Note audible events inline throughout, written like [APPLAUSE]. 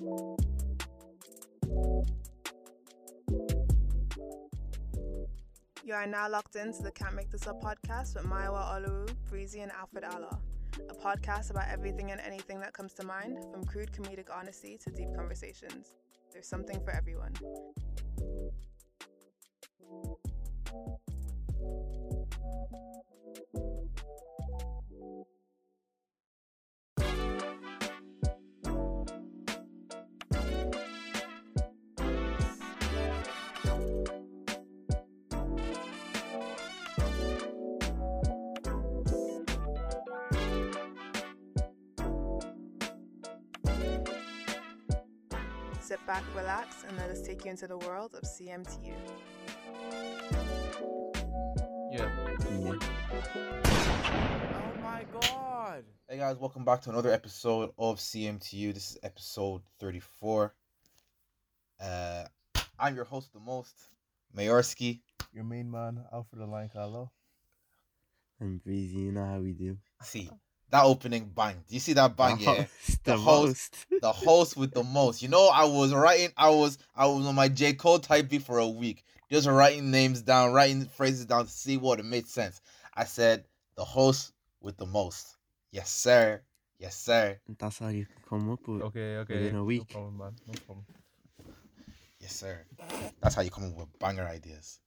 You are now locked into the Can't Make This Up podcast with Maiwa Olu, Breezy, and Alfred Allah. A podcast about everything and anything that comes to mind, from crude comedic honesty to deep conversations. There's something for everyone. Back, relax, and let us take you into the world of CMTU. Yeah. Oh my god. Hey guys, welcome back to another episode of CMTU. This is episode 34. Uh, I'm your host, the most, Mayorski. Your main man, Alfred Align Carlo. I'm breezy, you know how we do. See, that opening bang. Do you see that bang? The Yeah. host, The the host. host. [LAUGHS] The host with the most. You know, I was writing, I was, I was on my J. Cole type beat for a week, just writing names down, writing phrases down to see what it made sense. I said, the host with the most. Yes, sir. Yes, sir. That's how you come up with. Okay, okay. Within a week. No week. problem, man. No problem. Yes, sir. That's how you come up with banger ideas.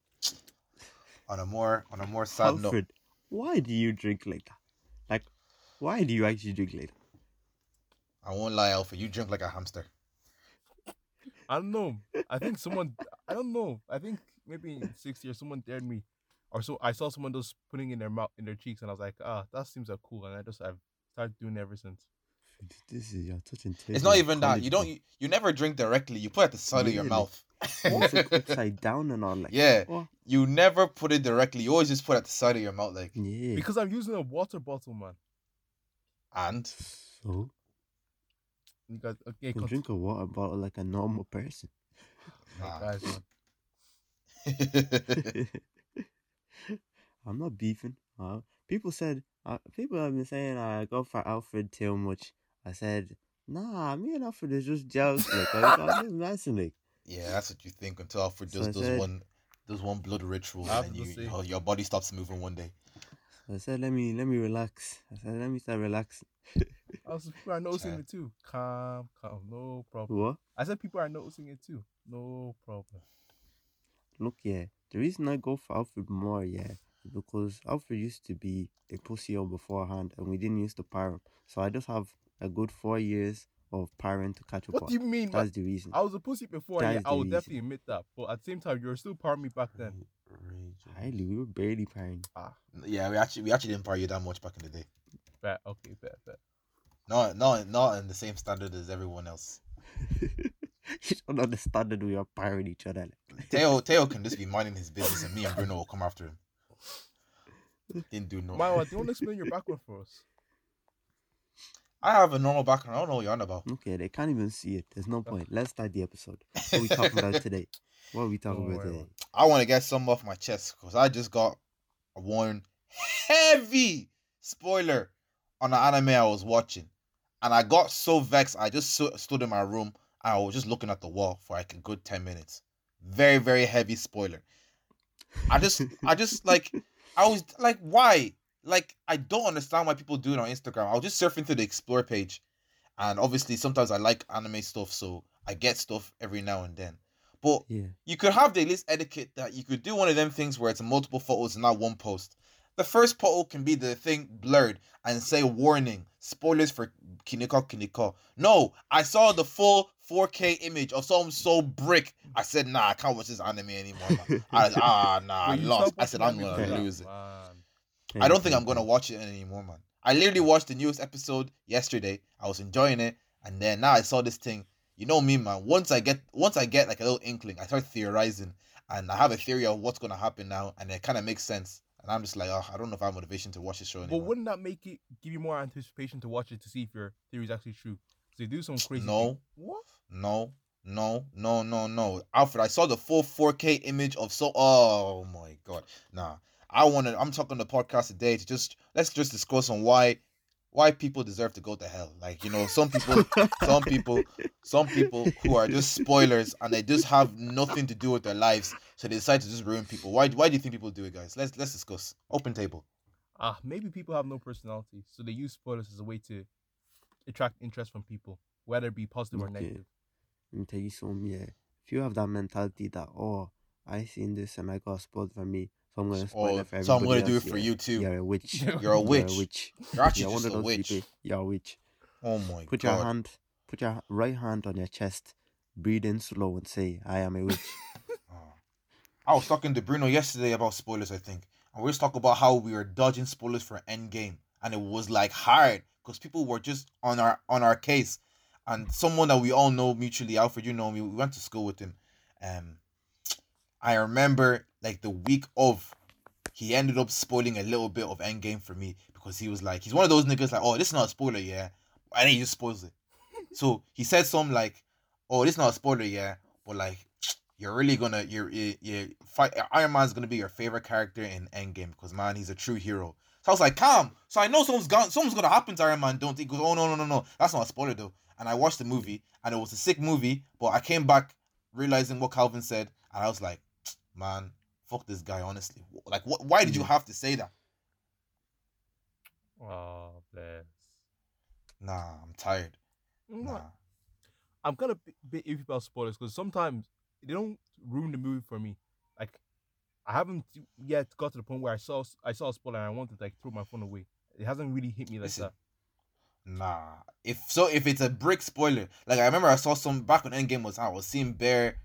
On a more on a more sad note, why do you drink like that? Like, why do you actually drink like that? I won't lie, Alpha. You drink like a hamster. I don't know. I think someone. I don't know. I think maybe in six years someone dared me, or so I saw someone just putting in their mouth in their cheeks, and I was like, ah, that seems like cool, and I just I've started doing it ever since. This is you're touching. It's not even that. You don't. You, you never drink directly. You put it at the side of your mouth. It's like [LAUGHS] upside down and all. Like, Yeah. What? You never put it directly. You always just put it at the side of your mouth, like. Yeah. Because I'm using a water bottle, man. And so You guys, okay, you can drink a water bottle like a normal person. Nah. guys. [LAUGHS] [LAUGHS] I'm not beefing. Uh, people said uh, people have been saying I go for Alfred too much. I said, nah, me and Alfred is just jealous. Like, I got this messing like. yeah, that's what you think until Alfred So does I does said- one does one blood ritual and have then to you, say- your, your body stops moving one day. I said, let me let me relax. I said, let me start relaxing. [LAUGHS] Also, people are noticing it too. Calm, calm, no problem. What? I said people are noticing it too. No problem. Look, yeah. The reason I go for Alfred more, yeah, because Alfred used to be a pussy beforehand, and we didn't used to pyre him. So I just have a good four years of pyring to catch up. What do you mean? That's the reason. I was a pussy before. That Yeah, I the will reason. definitely admit that. But at the same time, you were still part of me back then. Mm. Highly, we were barely paying. Ah, Yeah, we actually we actually didn't party you that much back in the day. bet. Okay, bet, bet. Not not not in the same standard as everyone else. [LAUGHS] you don't understand that we are pirating each other. Teo [LAUGHS] Teo can just be minding his business and me and Bruno will come after him. Didn't do no. Maiwa, do you want to [LAUGHS] explain your background for us? I have a normal background. I don't know what you're on about. Okay, they can't even see it. There's no point. Let's start the episode. What are we talking about today? What are we talking Don't about today? I want to get some off my chest because I just got a one heavy spoiler on an anime I was watching, and I got so vexed. I just so, stood in my room and I was just looking at the wall for like a good ten minutes. Very very heavy spoiler. I just I just [LAUGHS] like I was like why like I don't understand why people do it on Instagram. I was just surfing through the explore page, and obviously sometimes I like anime stuff, so I get stuff every now and then. But Yeah. you could have the list etiquette that you could do one of them things where it's multiple photos and not one post. The first photo can be the thing blurred and say warning, spoilers for Kiniko Kiniko. No, I saw the full 4K image of some so brick. I said, nah, I can't watch this anime anymore. Man. I, was, [LAUGHS] ah, nah, I lost. I said, I'm gonna before lose it. Man. I don't think I'm gonna watch it anymore, man. I literally watched the newest episode yesterday. I was enjoying it, and then now I saw this thing. You know me, man. Once I get once I get like a little inkling, I start theorizing, and I have a theory of what's gonna happen now, and it kind of makes sense. And I'm just like, oh, I don't know if I have motivation to watch this show anymore. But wouldn't that make it give you more anticipation to watch it to see if your theory is actually true? So they do some crazy. No. thing. What? No, no, no, no, no. Alfred, I saw the full 4K image of so. Oh my god, nah. I want to. I'm talking the podcast today to just let's just discuss on why white people deserve to go to hell. Like you know, some people, some people, some people who are just spoilers and they just have nothing to do with their lives, so they decide to just ruin people. Why? Why do you think people do it, guys? Let's let's discuss. Open table. Ah, maybe people have no personality, so they use spoilers as a way to attract interest from people, whether it be positive or negative. Let me tell you something, yeah. If you have that mentality that, oh, I seen this and I got spoiled for me, so I'm gonna spoil Oh, it for so I'm gonna do it for yeah, you too. You're a witch. You're a witch. You're a witch. You're actually [LAUGHS] You're just a witch. people. You're a witch. Oh my Put god. your hand, put your right hand on your chest, breathe in slow and say, I am a witch. [LAUGHS] Oh. I was talking to Bruno yesterday about spoilers, I think. And we talking about how we were dodging spoilers for Endgame. And it was like hard because people were just on our on our case. And someone that we all know mutually, Alfred, you know me, we went to school with him. Um I remember like the week of he ended up spoiling a little bit of Endgame for me because he was like he's one of those niggas like, oh, this is not a spoiler, yeah. And then he just spoils it. so he said something like, Oh, this is not a spoiler, yeah, but like you're really gonna you're you, you fight Iron Man's gonna be your favorite character in Endgame because man, he's a true hero. So I was like, calm. So I know something's gone, something's gonna happen to Iron Man. Don't think, oh no no no no, that's not a spoiler though. And I watched the movie and it was a sick movie, but I came back realizing what Calvin said and I was like, man, fuck this guy. Honestly, like what? Why did you have to say that? Oh, bless. Nah, I'm tired. Mm, Nah. I'm kind of a bit iffy about spoilers because sometimes they don't ruin the movie for me. Like, I haven't yet got to the point where I saw I saw a spoiler and I wanted to like throw my phone away. It hasn't really hit me like Listen, that. Nah. If so, if it's a brick spoiler, like I remember I saw some back when Endgame was out. I was seeing Bear.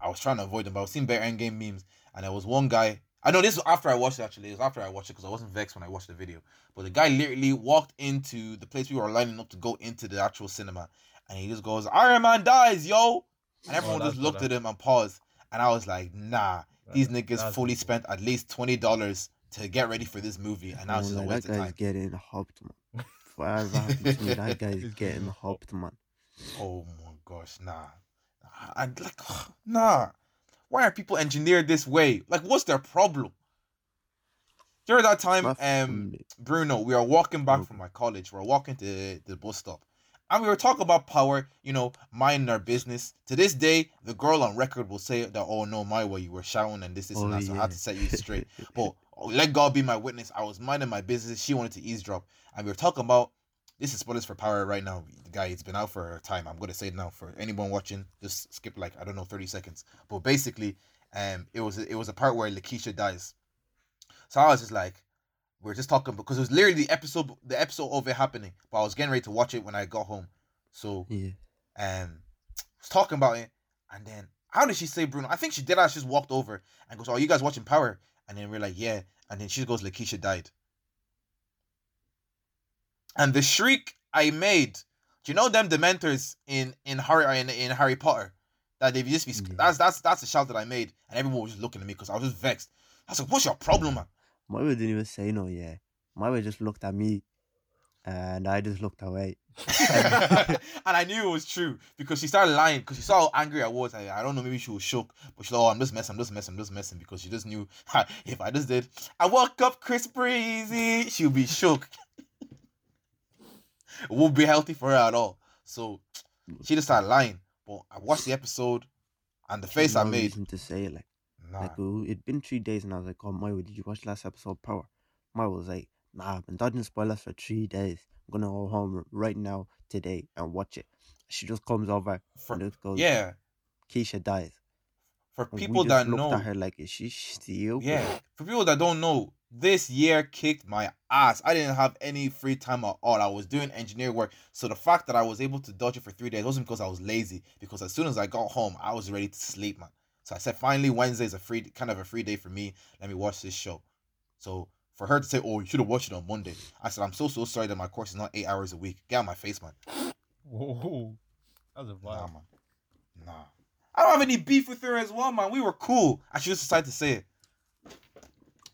I was trying to avoid them, but I was seeing Bear Endgame memes, and there was one guy. I know this was after I watched it. Actually, it was after I watched it because I wasn't vexed when I watched the video. But the guy literally walked into the place we were lining up to go into the actual cinema, and he just goes, "Iron Man dies, yo!" And oh, everyone that's just looked at him and paused, and I was like, "Nah, these niggas fully better. spent at least twenty dollars to get ready for this movie, and now oh, it's just a waste like, of that time." guy's getting hopped, man. [LAUGHS] Whatever happens to me, that guy's getting getting hopped, man. Oh my gosh, nah. I like nah. Why are people engineered this way? Like, what's their problem? During that time, um. Bruno, we are walking back from my college. We are walking to the bus stop, and we were talking about power. You know, minding our business. To this day, the girl on record will say that, "Oh no, my way, you were shouting and this, this, and Oh, that." So I had to set you straight. [LAUGHS] But oh, let God be my witness. I was minding my business. She wanted to eavesdrop, and we were talking about this is spoilers for power right now. The guy, it's been out for a time. I'm gonna say it now for anyone watching. Just skip like I don't know, thirty seconds. But basically, um, it was it was a part where Lakeisha dies. So I was just like, we are just talking because it was literally the episode the episode of it happening. But I was getting ready to watch it when I got home. So Yeah. um was talking about it and then how did she say Bruno? I think she did actually just walked over and goes, Oh, you guys watching Power? And then we're like, Yeah. And then she goes, Lakeisha died. And the shriek I made, do you know them dementors in in Harry in, in Harry Potter? That they just be Yeah. that's that's that's the shout that I made, and everyone was just looking at me because I was just vexed. I was like, "What's your problem, man?" Maiwa didn't even say no, yeah. Maiwa just looked at me and I just looked away. [LAUGHS] and I knew it was true because she started lying because she saw how angry I was. I, I don't know, maybe she was shook, but she's like, "Oh, I'm just messing, I'm just messing, I'm just messing," because she just knew [LAUGHS] if I just did, I woke up Chris Breezy, she'll be shook. It won't be healthy for her at all. So she just started lying. But I watched the episode, and the face I made, reason to say it, like, nah, like oh, it'd been three days and I was like, oh, Maiwa, did you watch last episode of Power? Maiwa was like, nah, I've been dodging spoilers for three days. I'm gonna go home right now, today, and watch it. She just comes over for, and just goes, yeah, Keisha dies. for people that know, at her like, is she still? Yeah, for people that don't know, this year kicked my ass. I didn't have any free time at all. I was doing engineer work, so the fact that I was able to dodge it for three days wasn't because I was lazy. Because as soon as I got home, I was ready to sleep, man. So I said, finally, Wednesday is a free, kind of a free day for me. Let me watch this show. So for her to say, "Oh, you should have watched it on Monday," I said, "I'm so so sorry that my course is not eight hours a week. Get out my face, man. Whoa, that was a Nah, vibe. man. Nah. I don't have any beef with her as well, man. We were cool. I should just decided to say it.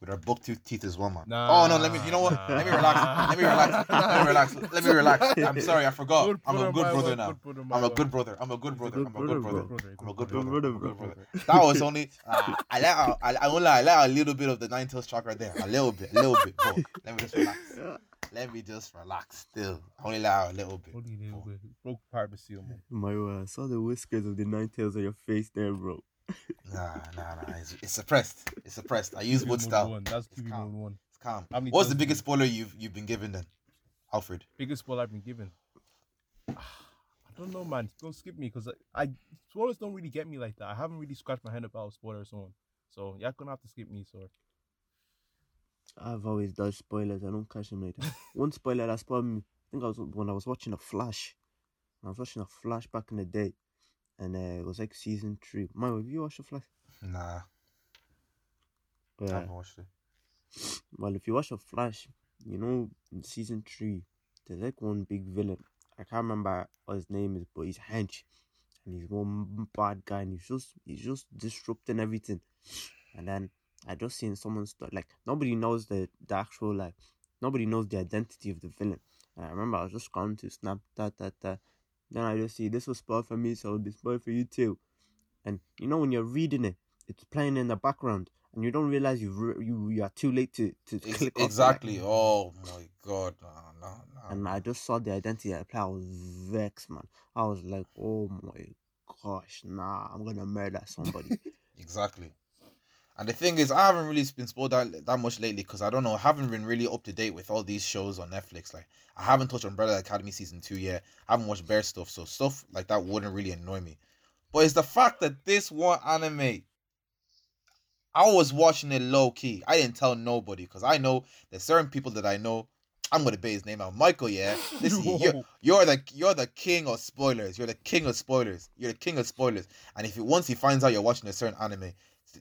With our buck tooth teeth as well, man. oh no, let me. You know what? Let me relax. Let me relax. Let me relax. Let me relax. I'm sorry, I forgot. Good I'm a good brother wife, now. good brother, I'm a good brother. I'm a good brother. I'm a good brother, brother. I'm a good good brother. brother, I'm a good brother. brother. That was only. Uh, I let out. I, I won't lie. I let out a little bit of the nine tails chakra there. A little bit. A little bit. Bro, let me just relax. let me just relax. Still, only allow a little bit. Only a little bit. Broke part of the man. My uh, I saw the whiskers of the nine tails on your face there, bro. Nah, nah, nah. It's, it's suppressed. It's suppressed. I use wood style. One. That's It's QB calm. one. It's calm. How many What's the biggest spoiler you've you've been given then, Alfred? Biggest spoiler I've been given. Ah, I don't know, man. Don't skip me because I, I spoilers don't really get me like that. I haven't really scratched my head about spoilers so on. So you're gonna have to skip me, so I've always dodged spoilers. I don't catch them later. One spoiler that spoiled me. I think I was when I was watching a Flash. I was watching a Flash back in the day, and uh, it was like season three. My, have you watched the Flash? Nah, I Yeah. haven't watched it. Well, if you watch a Flash, you know in season three, there's like one big villain. I can't remember what his name is, but he's hench, and he's one bad guy, and he's just he's just disrupting everything. And then I just seen someone start like nobody knows the the actual like nobody knows the identity of the villain. And I remember I was just going to snap that that that. Then I just see this was spoiled for me, so it'll be spoiled for you too. And you know when you're reading it, it's playing in the background, and you don't realize you've re- you you are too late to to Ex- click exactly. Oh my god. No, no. and I just saw the identity I play. I was vexed, man. I was like, oh my gosh, nah, I'm gonna murder somebody. [LAUGHS] Exactly. And the thing is, I haven't really been spoiled that, that much lately because I don't know, I haven't been really up to date with all these shows on Netflix. Like, I haven't touched Umbrella Academy season two yet. I haven't watched Bear stuff, so stuff like that wouldn't really annoy me. But it's the fact that this one anime, I was watching it low key. I didn't tell nobody because I know there's certain people that I know. I'm gonna say his name out. Michael, yeah. [LAUGHS] Listen, you're, you're the you're the king of spoilers. You're the king of spoilers. You're the king of spoilers. And if he once he finds out you're watching a certain anime,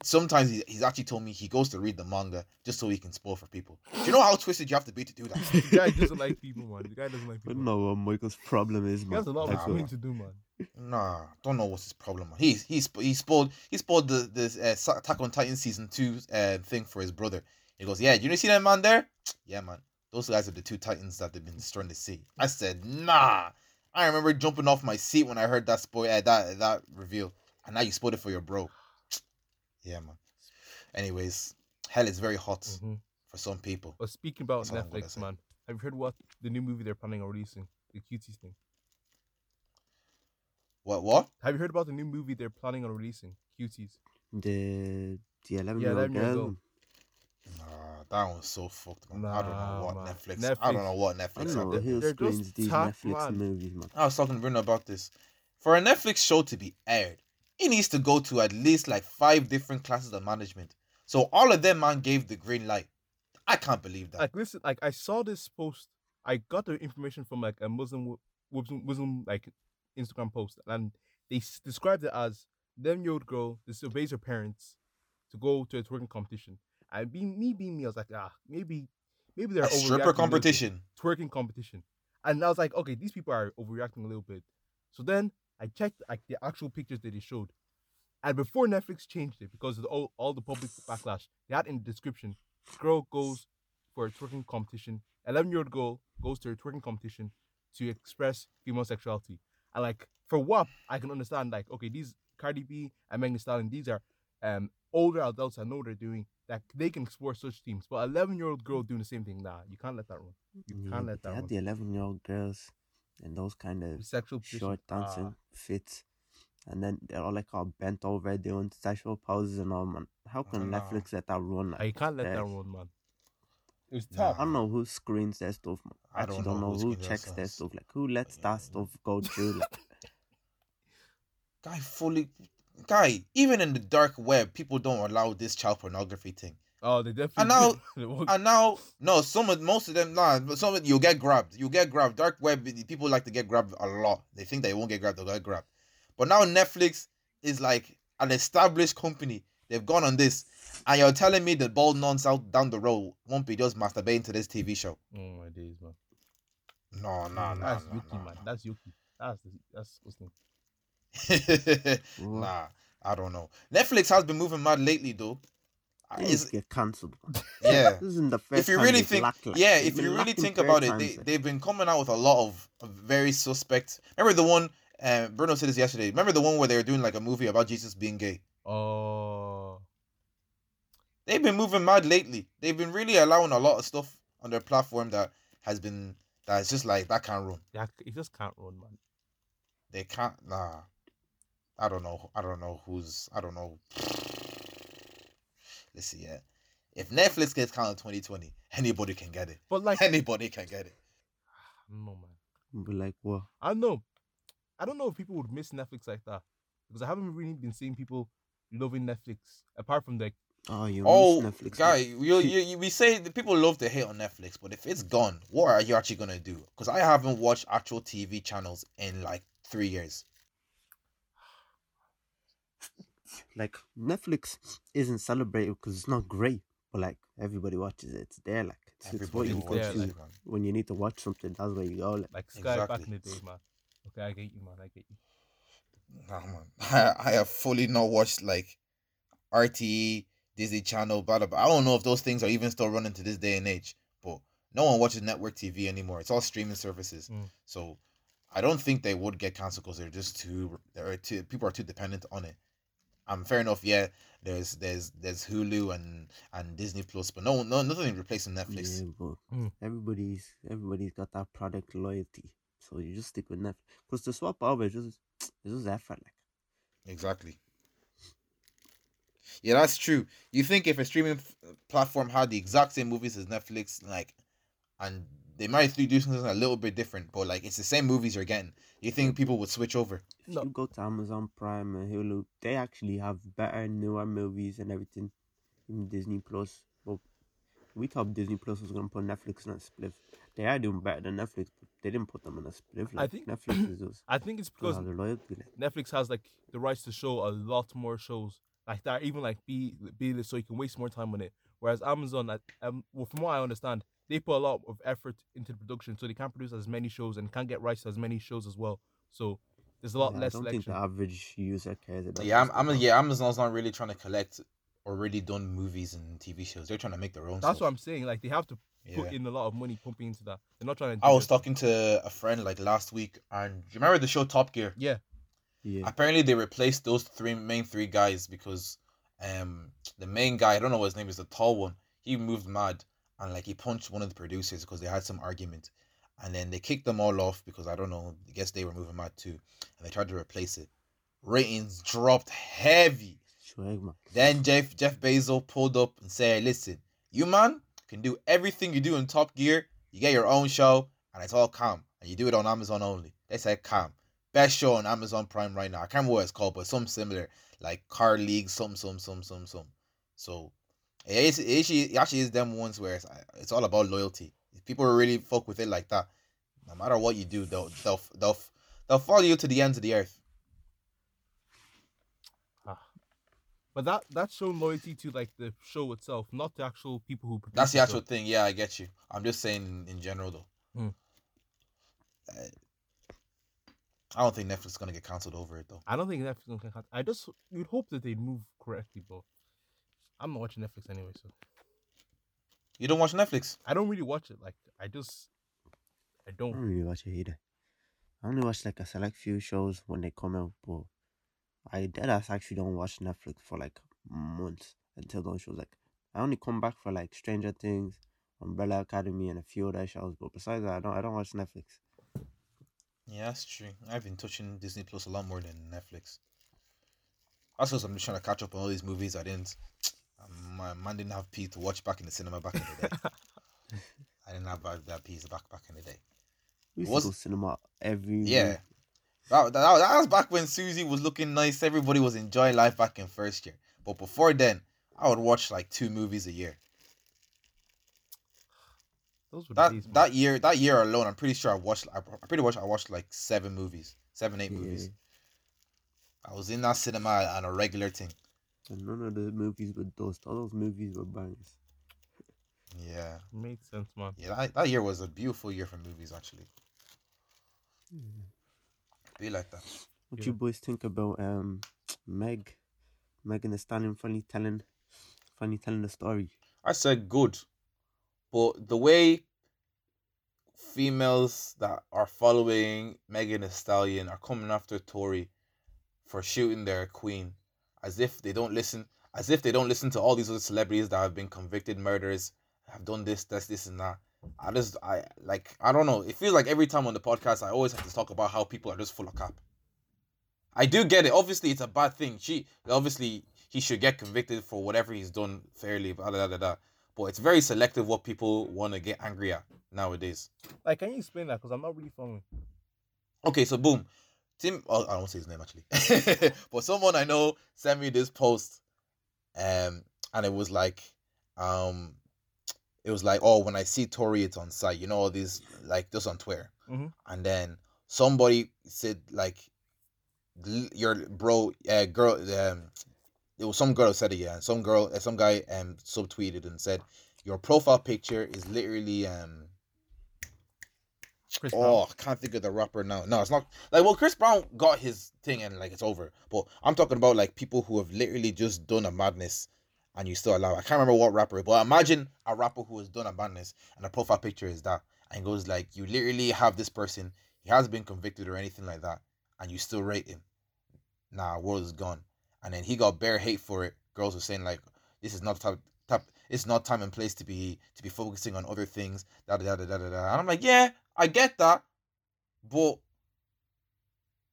sometimes he, he's actually told me he goes to read the manga just so he can spoil for people. Do you know how twisted you have to be to do that? [LAUGHS] the guy doesn't like people, man. The guy doesn't like I people. don't know what Michael's problem is, He man. has a lot of Like, Nah, to do, man. Nah, don't know what's his problem. Man. He's he's he spoiled he spoiled the this uh, Attack on Titan season two uh, thing for his brother. He goes, yeah, you see that man there? [TSK] Yeah, man. Those guys are the two titans that they've been destroying the sea. I said, nah. I remember jumping off my seat when I heard that spoil uh, that that reveal, and now you spoiled it for your bro. Yeah, man. Anyways, hell is very hot hmm for some people. But speaking about That's all I'm gonna Netflix, man, have you heard what the new movie they're planning on releasing? The cuties thing. What what? Have you heard about the new movie they're planning on releasing? Cuties. the the eleven Yeah, year old girl. Nah, that one's so fucked, man. I don't know what man. Netflix, I don't know what I Netflix. don't are know who screens these tap, Netflix man. movies, man. I was talking to Bruno about this. For a Netflix show to be aired, it needs to go to at least like five different classes of management. So all of them man gave the green light. I can't believe that. Like listen, like I saw this post. I got the information from like a Muslim Muslim, Muslim like Instagram post, and they described it as them year old girl disobeys her parents to go to a twerking competition. And being me being me, I was like, ah, maybe maybe they're a stripper competition. twerking competition. And I was like, okay, these people are overreacting a little bit. So then I checked like the actual pictures that they showed. And before Netflix changed it, because of the, all, all the public backlash, they had in the description, girl goes for a twerking competition. 11 year old girl goes to a twerking competition to express female sexuality. And like for WAP, I can understand like, okay, these Cardi B and Megan Thee Stallion, these are um older adults that know what they're doing, that they can explore such themes. But 11 year old girl doing the same thing, nah, you can't let that run. You Yeah, can't let they that had run. the eleven year old girls and those kind of sexual position. short dancing ah, fits. And then they're all like all bent over doing sexual poses and all man. How can know. Netflix let that run? Like, you can't let that run, man. It was Nah. tough. I don't know who screens their stuff, man. I I actually don't don't know know, who who screens their checks their stuff. stuff. Like who lets that stuff go through? Like [LAUGHS] Guy fully guy, even in the dark web, people don't allow this child pornography thing. Oh, they definitely. And now- [LAUGHS] won't- And now, no, some of most of them, nah, but some of you'll get grabbed. You'll get grabbed. Dark web, people like to get grabbed a lot. They think they won't get grabbed, they'll get grabbed. But now Netflix is like an established company. They've gone on this, and you're telling me the bald nonce out down the road won't be just masturbating to this TV show? oh my days, man. No, no, no, that's no, Yuki, no, man. no. That's Yuki. That's that's what's name. [LAUGHS] nah, I don't know. Netflix has been moving mad lately, though. Uh, They need Is get cancelled. yeah. [LAUGHS] This isn't the first if you really think, lacked, like, yeah, if you really think about it, they they've been coming out with a lot of of very suspect. Remember the one? Uh, Bruno said this yesterday. Remember the one where they were doing like a movie about Jesus being gay? Oh, They've been moving mad lately. They've been really allowing a lot of stuff on their platform that has been that it's just like that can't run. Yeah, it just can't run, man. They can't. Nah, I don't know. I don't know who's. I don't know. Let's see. Yeah, if Netflix gets counted 2020, [LAUGHS] anybody can get it. But like, [LAUGHS] Anybody can get it. [SIGHS] No man. But like what? I know. I don't know if people would miss Netflix like that because I haven't really been seeing people loving Netflix apart from like Oh, you Oh, miss Netflix. guy, you, you, [LAUGHS] you, we say the people love to hate on Netflix, but if it's gone, what are you actually gonna do? Because I haven't watched actual TV channels in like three years. Like Netflix isn't celebrated because it's not great, but like everybody watches it. It's there, like it's, it's what you go watch to it. it, when you need to watch something. That's where you go. Like, like Sky back Exactly. in the day, man. Okay, I get you, man. I get you. Nah, man. I, [LAUGHS] I have fully not watched like RTE, Disney Channel, blah, blah, blah. I don't know if those things are even still running to this day and age, but no one watches network TV anymore. It's all streaming services. Mm. So I don't think they would get canceled because they're just too, they're too, people are too dependent on it. Um, fair enough. Yeah, there's there's there's Hulu and and Disney Plus, but no no nothing replacing Netflix. yeah, Mm. everybody's everybody's got that product loyalty, so you just stick with Netflix. Because to swap over, it's just it's just effort. Like, Exactly. Yeah, that's true. You think if a streaming f- platform had the exact same movies as Netflix, like, and they might do something a little bit different, but like it's the same movies you're getting, you think people would switch over? if you go to Amazon Prime and Hulu, they actually have better, newer movies and everything. In Disney Plus, well, we thought Disney Plus was gonna put Netflix on a split. They are doing better than Netflix, but they didn't put them on a split. I Like, think- Netflix is just [CLEARS THROAT] I think it's because because loyalty. Like. Netflix has like the rights to show a lot more shows like that, even like B B list, so you can waste more time on it. Whereas Amazon, at- um, well, from what I understand, they put a lot of effort into the production, so they can't produce as many shows and can't get rights to as many shows as well. So there's a lot Yeah, less I don't think the average user cares about. Yeah, I'm, this I'm stuff. yeah, Amazon's not really trying to collect already done movies and TV shows. They're trying to make their own. That's stuff. what I'm saying. Like they have to put Yeah. in a lot of money pumping into that. They're not trying to. I was it- talking to a friend like last week, and do you remember the show Top Gear? Yeah, Yeah, Apparently, they replaced those three main three guys because um the main guy, I don't know what his name is, the tall one, he moved mad and like he punched one of the producers because they had some argument, and then they kicked them all off because I don't know, I guess they were moving mad too, and they tried to replace it. Ratings dropped heavy. Then Jeff Jeff Bezos pulled up and said, "Listen, you man can do everything you do in Top Gear. You get your own show, and it's all calm, and you do it on Amazon only." They said, "Calm, best show on Amazon Prime right now. I can't remember what it's called, but something similar, like Car League, some, some, some, some, some." So it, is, it actually, it actually is them ones where it's, it's all about loyalty. If people really fuck with it like that, no matter what you do, they'll they'll they'll they'll follow you to the ends of the earth. but that that's shown loyalty to like the show itself, not the actual people who produce. That's the actual thing. Yeah, I get you. I'm just saying in, in general though. Uh, I don't think Netflix is gonna get cancelled over it though. I don't think Netflix can. I just you'd hope that they'd move correctly, but I'm not watching Netflix anyway, so You don't watch Netflix? I don't really watch it. Like I just, I I don't. don't really watch it either. I only watch like a select few shows when they come out, but I dead ass actually don't watch Netflix for like months until those shows. Like I only come back for like Stranger Things, Umbrella Academy, and a few other shows. But besides that, I don't I don't watch Netflix. Yeah, that's true. I've been touching Disney Plus a lot more than Netflix. That's because I'm just trying to catch up on all these movies I didn't. My man didn't have P to watch back in the cinema back in the day. [LAUGHS] I didn't have uh, that, that P's back back in the day. We used Was- to go cinema every Yeah. week. That, that, that was back when Susie was looking nice. Everybody was enjoying life back in first year. But before then, I would watch like two movies a year. Those were the That days, that year, that year alone, I'm pretty sure I watched. I I'm pretty much I watched like seven movies, seven eight movies. I was in that cinema on a regular thing. And none of the movies were dust. All those movies were bangers. Yeah, Made sense, man. yeah. That, that year was a beautiful year for movies. Actually, be like that. What Yeah. you boys think about um Meg, Megan Thee Stallion finally telling, finally telling the story? I said good, but the way females that are following Megan Thee Stallion are coming after Tory for shooting their queen, as if they don't listen, as if they don't listen to all these other celebrities that have been convicted murderers, have done this, this, this, and that. I just I like I don't know. It feels like every time on the podcast I always have to talk about how people are just full of cap. I do get it. Obviously, it's a bad thing. She obviously he should get convicted for whatever he's done fairly. Blah, blah, blah, blah. But it's very selective what people want to get angry at nowadays. Like, can you explain that? Because I'm not really following. Okay, so boom. Tim, oh, I don't say his name actually, [LAUGHS] but someone I know sent me this post, um, and it was like, um, it was like, oh, when I see Tory, it's on site. You know, all these like just on Twitter, Mhm. and then somebody said like, your bro, uh, girl, um, it was some girl said it, yeah, and some girl, uh, some guy, um, subtweeted and said, your profile picture is literally, um, Chris Brown. Oh, I can't think of the rapper now. No, it's not like well, Chris Brown got his thing and like it's over. But I'm talking about like people who have literally just done a madness and you still allow. I can't remember what rapper, but imagine a rapper who has done a madness and the profile picture is that and goes like you literally have this person, he has been convicted or anything like that, and you still rate him. Nah, world is gone. And then he got bare hate for it. Girls were saying like this is not type type it's not time and place to be to be focusing on other things. Da da da da da da. And I'm like, yeah, I get that, but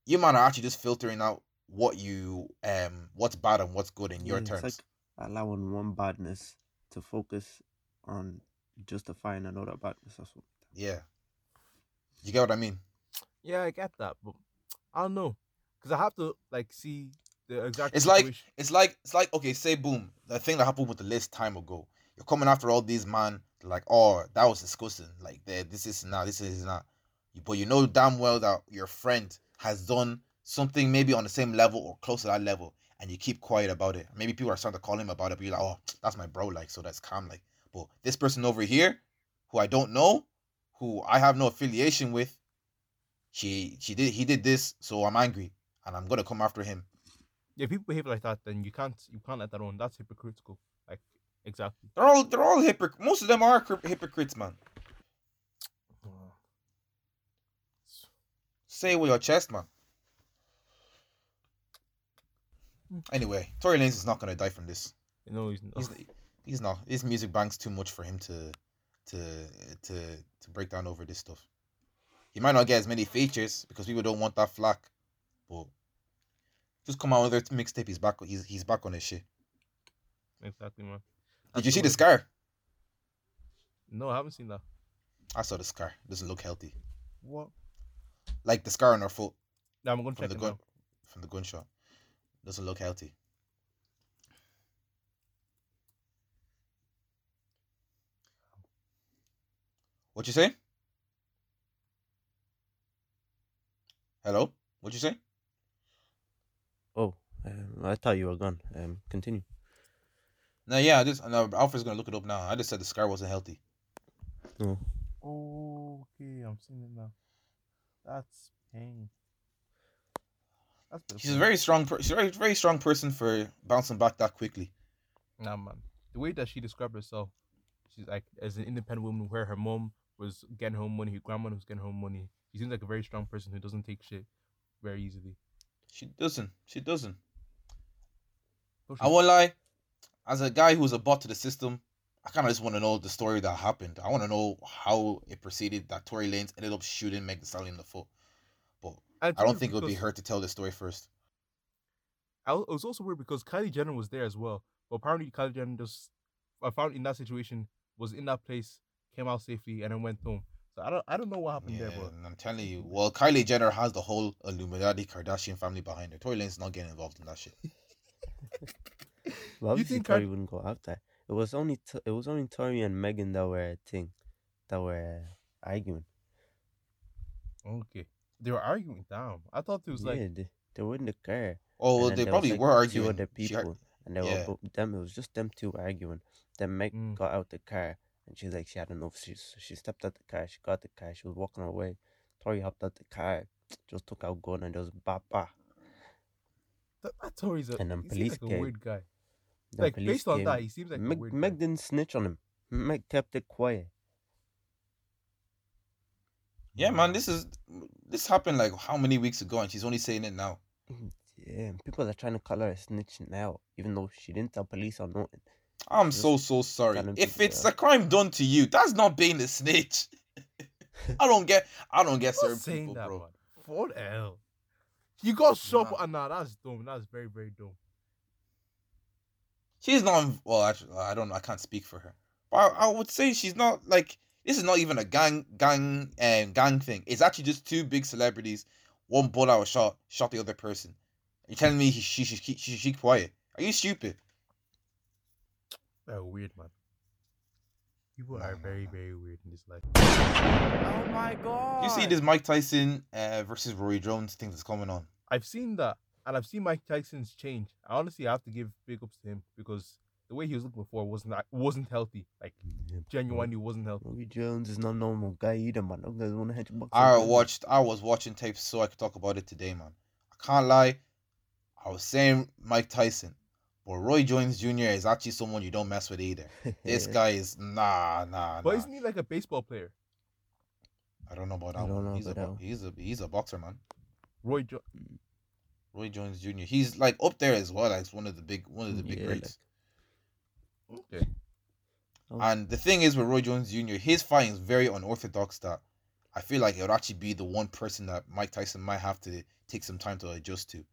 you man are actually just filtering out what you um what's bad and what's good in your Yeah, terms. It's like allowing one badness to focus on justifying another badness or something. yeah, you get what I mean? Yeah, I get that, but I don't know. Because I have to, like, see the exact It's like it's like it's like okay, say boom, the thing that happened with the list time ago. You're coming after all these man, like, oh, that was disgusting. Like, this is not, this is not. But you know damn well that your friend has done something maybe on the same level or close to that level, and you keep quiet about it. Maybe people are starting to call him about it, but you're like, oh, that's my bro, like, so that's calm, like. But this person over here, who I don't know, who I have no affiliation with, she she did he did this, so I'm angry, and I'm gonna come after him. Yeah, people behave like that, then you can't you can't let that on. That's hypocritical. Like, exactly. They're all they're all hypocrites. Most of them are cri- hypocrites, man. [SIGHS] Say it with your chest, man. Anyway, Tory Lanez is not gonna die from this. Know, he's not. He's he's not. His music bank's too much for him to to to to break down over this stuff. He might not get as many features because people don't want that flack, but just come out with another mixtape. He's back. He's he's back on his shit. exactly, man. Did you see the scar? No, I haven't seen that. I saw the scar. Doesn't look healthy. What? Like the scar on her foot. Yeah, I'm gonna check the it gun now. from the gunshot. Doesn't look healthy. What you say? Hello? What you say? Um, I thought you were gone. Um, continue. No, yeah, this no, Alfred's gonna look it up now. I just said the scar wasn't healthy. No. Oh, okay, I'm seeing it now. That's pain. That's bit of She's a very strong, per- she's a very, very strong person for bouncing back that quickly. Nah, man. The way that she described herself, she's like as an independent woman, where her mom was getting home money, her grandma was getting home money. She seems like a very strong person who doesn't take shit very easily. She doesn't. She doesn't. I won't lie. As a guy who's a bot to the system, I kind of just want to know the story that happened. I want to know how it proceeded that Tory Lanez ended up shooting Meg Thee Stallion in the foot. But it's I don't think it would be her to tell the story first. I, was- it was also weird because Kylie Jenner was there as well. But apparently Kylie Jenner just I found in that situation was in that place, came out safely, and then went home. So I don't I don't know what happened Yeah, there, but I'm telling you, well, Kylie Jenner has the whole Illuminati Kardashian family behind her. Tory Lanez not getting involved in that shit. [LAUGHS] Well, obviously think Tory wouldn't go after. It was only t- it was only Tory and Megan that were a thing, that were arguing. okay. They were arguing. Damn, I thought it was like they, they were in the car. Oh, well, they there probably like, were Two arguing. other She people, ar- and they yeah. were them. It was just them two arguing. Then Meg Mm. got out the car, and she's like, she had enough. She she stepped out the car. She got the car. She was walking away. Tory hopped out the car, just took out gun, and just ba ba. That, that Tory's a And then he police seems like a came. weird guy. The like police based on came. that, he seems like a Meg, weird Meg guy. didn't snitch on him. Meg kept it quiet. Yeah, man, this is this happened like how many weeks ago, and she's only saying it now. Yeah, people are trying to call her a snitch now, even though she didn't tell police or nothing. I'm Just so so sorry. tell him to If it's that. a crime done to you, that's not being a snitch. [LAUGHS] I don't get. I don't get Stop certain people, that, bro. man. What the hell? You got shot. Nah. Nah. that's dumb. That's very, very dumb. She's not. Well, actually, I don't. know. I can't speak for her. But I, I would say she's not like. This is not even a gang gang um, gang thing. It's actually just two big celebrities. One bullet out shot shot the other person. You're telling me he, she should keep she should keep quiet? Are you stupid? They're weird, man. People are very, very weird in this life. Oh my god. You see this Mike Tyson uh, versus Roy Jones thing that's coming on. I've seen that, and I've seen Mike Tyson's change. I honestly have to give big ups to him because the way he was looking before wasn't wasn't healthy. Like genuinely wasn't healthy. Roy Jones is not a normal guy either, man. Guys want to hedge box. I watched. I was watching tapes so I could talk about it today, man. I can't lie. I was saying Mike Tyson, but Roy Jones Jr. is actually someone you don't mess with either. [LAUGHS] This guy is nah, nah, nah. But nah. isn't he like a baseball player? I don't know about that I don't one. know he's, a, about that bo- he's a he's a boxer, man. Roy jo- Roy Jones Jr. He's like up there as well. Like one of the big one of the big Yeah, greats. Okay. Oh, And the thing is with Roy Jones Jr., his fighting is very unorthodox. That I feel like it would actually be the one person that Mike Tyson might have to take some time to adjust to.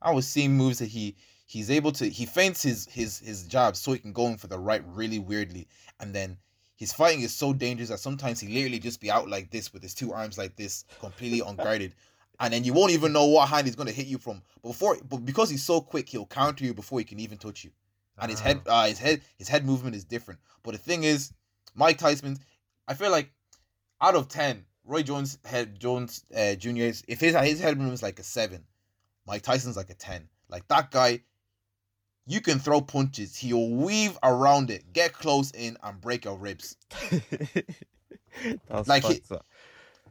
I was seeing moves that he he's able to he feints his his his jabs so he can go in for the right really weirdly, and then his fighting is so dangerous that sometimes he literally just be out like this with his two arms like this, completely [LAUGHS] unguarded. And then you won't even know what hand he's gonna hit you from. But before, but because he's so quick, he'll counter you before he can even touch you and his head, Ah. uh, his head, his head movement is different. But the thing is, Mike Tyson, I feel like out of ten, Roy Jones head Jones uh, is if his his head movement is like a seven, Mike Tyson's like a ten. Like that guy, you can throw punches, he'll weave around it, get close in, and break your ribs. [LAUGHS] That's Like that.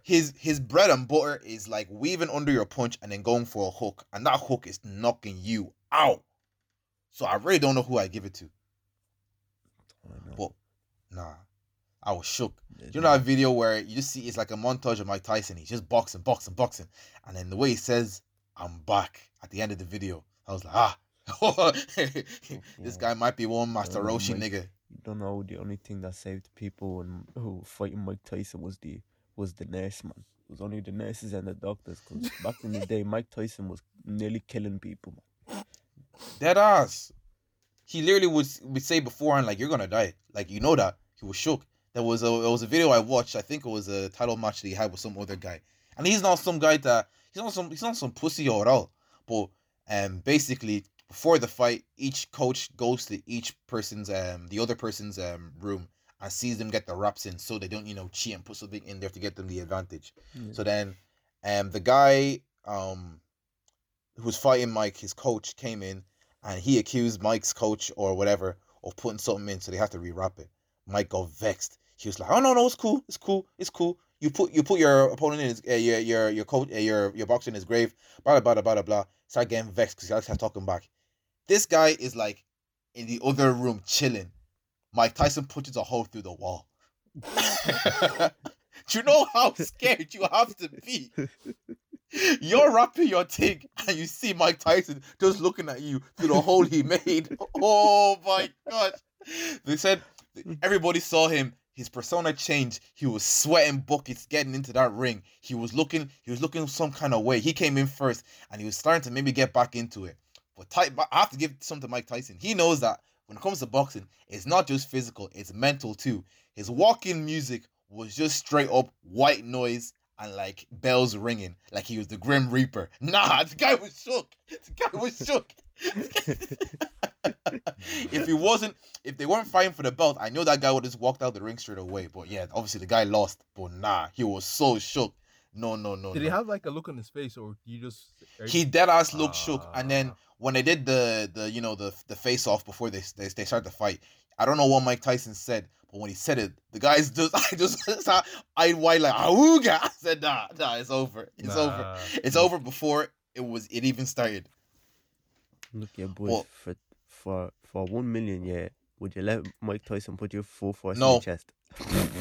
His his bread and butter is like weaving under your punch and then going for a hook, and that hook is knocking you out. So I really don't know who I give it to. But nah, I was shook. Do you know that video where you just see it's like a montage of Mike Tyson? He's just boxing, boxing, boxing, and then the way he says "I'm back" at the end of the video, I was like, ah, [LAUGHS] this guy might be one Master Roshi nigga. You don't know the only thing that saved people and who fighting Mike Tyson was the was the nurse man. It was only the nurses and the doctors. Cause back in the day, Mike Tyson was nearly killing people. Man. Dead ass. He literally would would say beforehand like you're gonna die. Like you know that he was shook. There was a it was a video I watched. I think it was a title match that he had with some other guy, and he's not some guy that he's not some he's not some pussy or all. But um, basically before the fight, each coach goes to each person's um the other person's um room and sees them get the wraps in, so they don't you know cheat and put something in there to get them the advantage. So then, um, the guy um who was fighting Mike, his coach came in and he accused Mike's coach or whatever of putting something in, so they have to rewrap it. Mike got vexed. He was like, "Oh no, no, it's cool, it's cool, it's cool. You put you put your opponent in his uh, your your your coach uh, your your boxer in his grave." Blah blah blah blah blah. blah. Start getting vexed because he starts talking back. This guy is like in the other room chilling. Mike Tyson punches a hole through the wall. [LAUGHS] Do you know how scared you have to be? You're rapping your thing and you see Mike Tyson just looking at you through the hole he made. [LAUGHS] Oh my god. They said everybody saw him. His persona changed. He was sweating buckets getting into that ring. He was looking, he was looking some kind of way. He came in first and he was starting to maybe get back into it. But I have to give some to Mike Tyson. He knows that when it comes to boxing, it's not just physical, it's mental too. His walk-in music was just straight up white noise and like bells ringing, like he was the Grim Reaper. [LAUGHS] Nah, the guy was shook. The guy was shook. [LAUGHS] if he wasn't, if they weren't fighting for the belt, I know that guy would just walked out the ring straight away. But yeah, obviously the guy lost. But nah, he was so shook. No, no, no. Did no. he have like a look on his face, or you just? He dead ass looked shook, and then Ah. when they did the the you know the the face off before they they, they start the fight, I don't know what Mike Tyson said, but when he said it, the guys just [LAUGHS] I just [LAUGHS] I white like awooga. I said nah nah it's over it's over Nah. it's over before it was it even started. Look, yeah, boys, What? for for for one million, yeah, would you let Mike Tyson put you full force in No. the chest?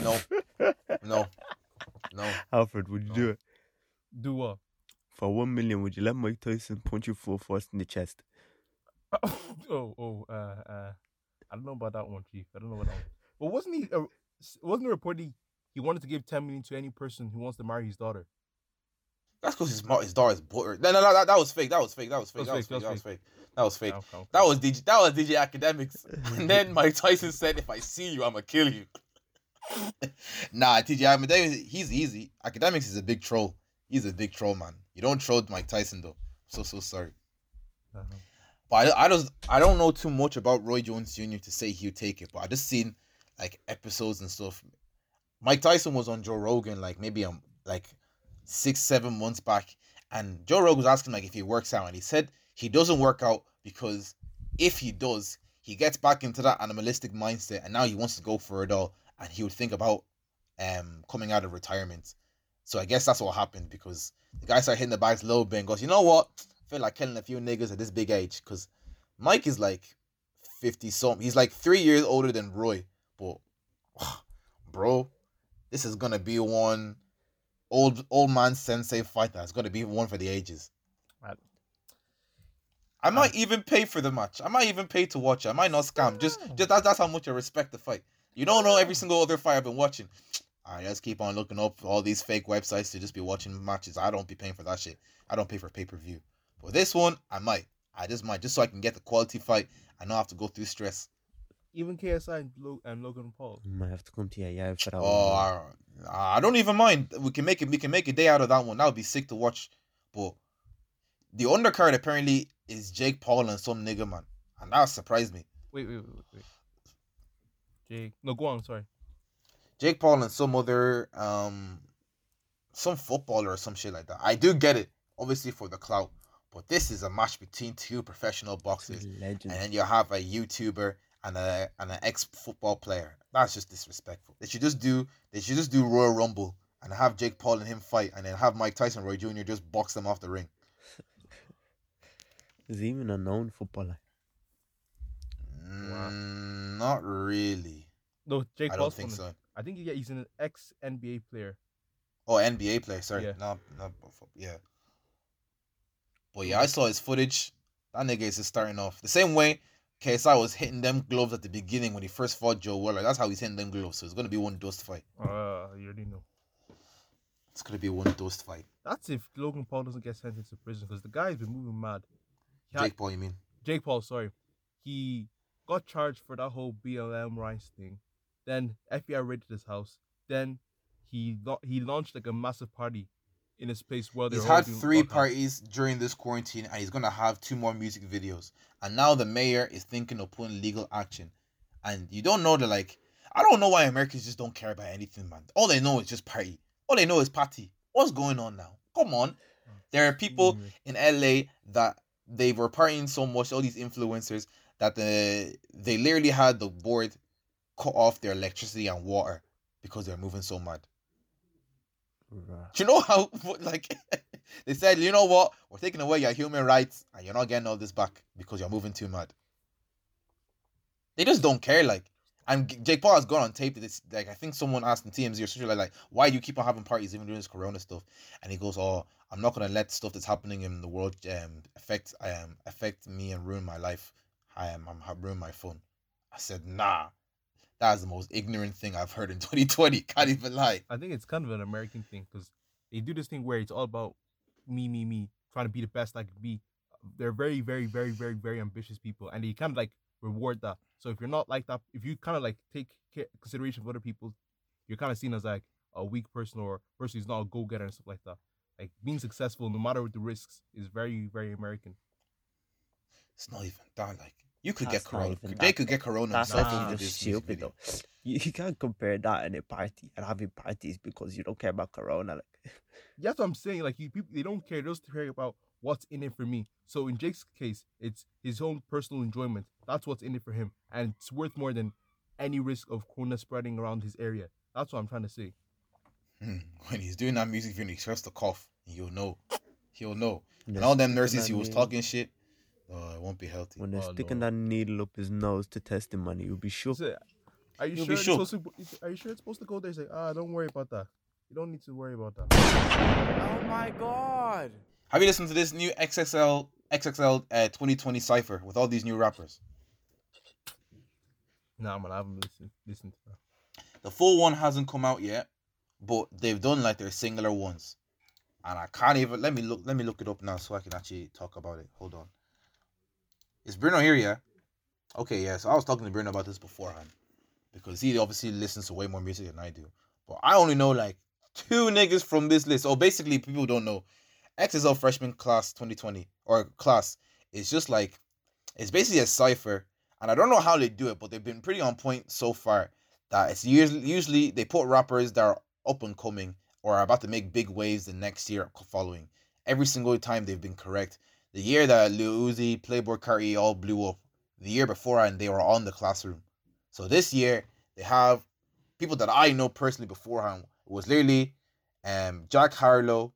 No, [LAUGHS] no, no. Alfred, would you do it? Do what? For one million, would you let Mike Tyson punch you full force in the chest? [LAUGHS] oh, oh, uh, uh, I don't know about that one, Chief. I don't know about that one. But wasn't he? Uh, s- wasn't it reported he wanted to give ten million to any person who wants to marry his daughter? That's because his his daughter is butter. No, no, no, that, that was fake. That was fake. That was fake. That was That was fake, fake. That was fake. That was fake. Calm, calm, That was DJ. That was DJ Akademiks. [LAUGHS] and then Mike Tyson said, "If I see you, I'ma kill you." Nah, DJ Akademiks. He's easy. Akademiks is a big troll. He's a big troll, man. You don't troll Mike Tyson though. so so sorry. Uh-huh. But I, I just I don't know too much about Roy Jones Jr. to say he'll take it. But I just seen like episodes and stuff. Mike Tyson was on Joe Rogan like maybe um like six seven months back, and Joe Rogan was asking like if he works out, and he said he doesn't work out because if he does, he gets back into that animalistic mindset, and now he wants to go for it all, and he would think about um coming out of retirement. So I guess that's what happened because the guy started hitting the bags a little bit and goes, you know what? I feel like killing a few niggas at this big age because Mike is like 50 something. He's like three years older than Roy. But, [SIGHS] bro, this is going to be one old old man sensei fight that's going to be one for the ages. I- I might even pay for the match. I might even pay to watch it. I might not scam. Just, just that, that's how much I respect the fight. You don't know every single other fight I've been watching. I just keep on looking up all these fake websites to just be watching matches. I don't be paying for that shit. I don't pay for pay per view. But this one, I might. I just might, just so I can get the quality fight. I don't have to go through stress. Even KSI and, Lo- and Logan Paul. Might have to come to your yard for that Oh, one. man. I, I don't even mind. We can make it. We can make a day out of that one. That would be sick to watch. But the undercard apparently is Jake Paul and some nigga man, and that surprised me. Wait, wait, wait, wait. Wait. Jake. No, go on. Sorry. Jake Paul and some other um some footballer or some shit like that. I do get it, obviously for the clout, but this is a match between two professional boxers, Two legends. and then you have a YouTuber and a and an ex football player. That's just disrespectful. They should just do they should just do Royal Rumble and have Jake Paul and him fight, and then have Mike Tyson, Roy Jr. just box them off the ring. Is he even a known footballer? Mm, not really. No, Jake I don't think so. I think yeah, he's an ex NBA player. Oh, NBA player. Sorry, Yeah. not not yeah. But yeah, I saw his footage. That nigga is just starting off the same way. KSI was hitting them gloves at the beginning when he first fought Joe Weller. That's how he's hitting them gloves. So it's gonna be one dust fight. Uh, you already know. It's gonna be one dust fight. That's if Logan Paul doesn't get sentenced to prison because the guy's been moving mad. Had- Jake Paul, you mean? Jake Paul, sorry, he got charged for that whole BLM rights thing. Then FBI raided his house. Then he lau- he launched like a massive party in his place where they He's had three parties during this quarantine, and he's gonna have two more music videos. And now the mayor is thinking of putting legal action. And you don't know that, like, I don't know why Americans just don't care about anything, man. All they know is just party. All they know is party. What's going on now? Come on. There are people in LA that they were partying so much, all these influencers, that the they literally had the board cut off their electricity and water because they're moving so mad. Do you know how [LAUGHS] like [LAUGHS] they said, you know what? We're taking away your human rights and you're not getting all this back because you're moving too mad. They just don't care, like. And Jake Paul has gone on tape that it's like I think someone asked in TMZ or something like, like, why do you keep on having parties even during this corona stuff? And he goes, Oh, I'm not gonna let stuff that's happening in the world um affect um affect me and ruin my life. I am I'm have ruined my phone. I said, nah. That is the most ignorant thing I've heard in [LAUGHS] 2020. Can't even lie. I think it's kind of an American thing because they do this thing where it's all about me, me, me, trying to be the best I can be. They're very, very, very, very, very ambitious people, and they kind of like reward that. So if you're not like that, if you kind of like take ca- consideration of other people, you're kind of seen as like a weak person or person who's not a go getter and stuff like that. Like being successful, no matter what the risks, is very, very American. It's not even that. Like you could That's get corona. even They that. could get corona That's themselves Nah. actually just stupid though. You, you can't compare that in a party and having parties because you don't care about Corona. Like, [LAUGHS] That's what I'm saying. Like you people, they don't care. They just care about what's in it for me. So in Jake's case, it's his own personal enjoyment. That's what's in it for him, and it's worth more than any risk of corona spreading around his area. That's what I'm trying to say. Hmm. When he's doing that music video, he starts to cough. You'll know. He'll know. when And all them nurses he was talking shit. Oh, it won't be healthy. When they're Oh, sticking Lord. that needle up his nose to test him, man, you'll be shook. So, are you You'll sure? be It's supposed to, are you sure it's supposed to go there? Say, ah, don't worry about that. You don't need to worry about that. Oh my god. Have you listened to this new XXL XXL uh, 2020 cipher with all these new rappers? Nah, man, I haven't listened listened to that. The full one hasn't come out yet, but they've done like their singular ones, and I can't even let me look. Let me look it up now so I can actually talk about it. Hold on. Is Bruno here? Yeah. Okay. Yeah. So I was talking to Bruno about this beforehand because he obviously listens to way more music than I do, but I only know like two niggas from this list. Oh, basically, people don't know. XXL freshman class 2020 or class is just like it's basically a cipher, and I don't know how they do it, but they've been pretty on point so far. That it's usually usually they put rappers that are up and coming or are about to make big waves the next year following. Every single time they've been correct. The year that Lil Uzi, Playboy Carti all blew up, the year before, and they were on the classroom. So this year they have people that I know personally beforehand it was literally um Jack Harlow,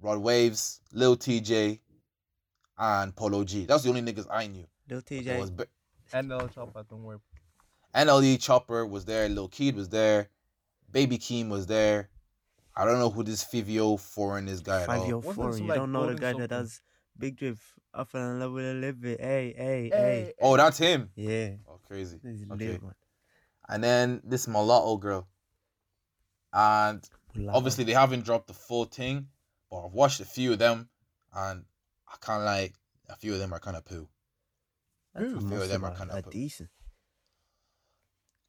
Rod Waves, Lil TJ, and Polo G. That's the only niggas I knew. Lil It TJ. was be- And the chopper, don't worry. NLE Choppa was there, Lil Keed was there, Baby Keem was there. I don't know who this Fivio foreign is guy at Five all. year Wasn't four. some, You like, don't know the golden guy that does Big Drip. I fell in love with a live it. Hey, hey, hey. Oh, that's him. Yeah. Oh, crazy. Okay. And then this mulatto girl. And Wow. obviously they haven't dropped the full thing, but I've watched a few of them, and I kind of like a few of them are kind of poo. That's A few of them are kinda poo. decent.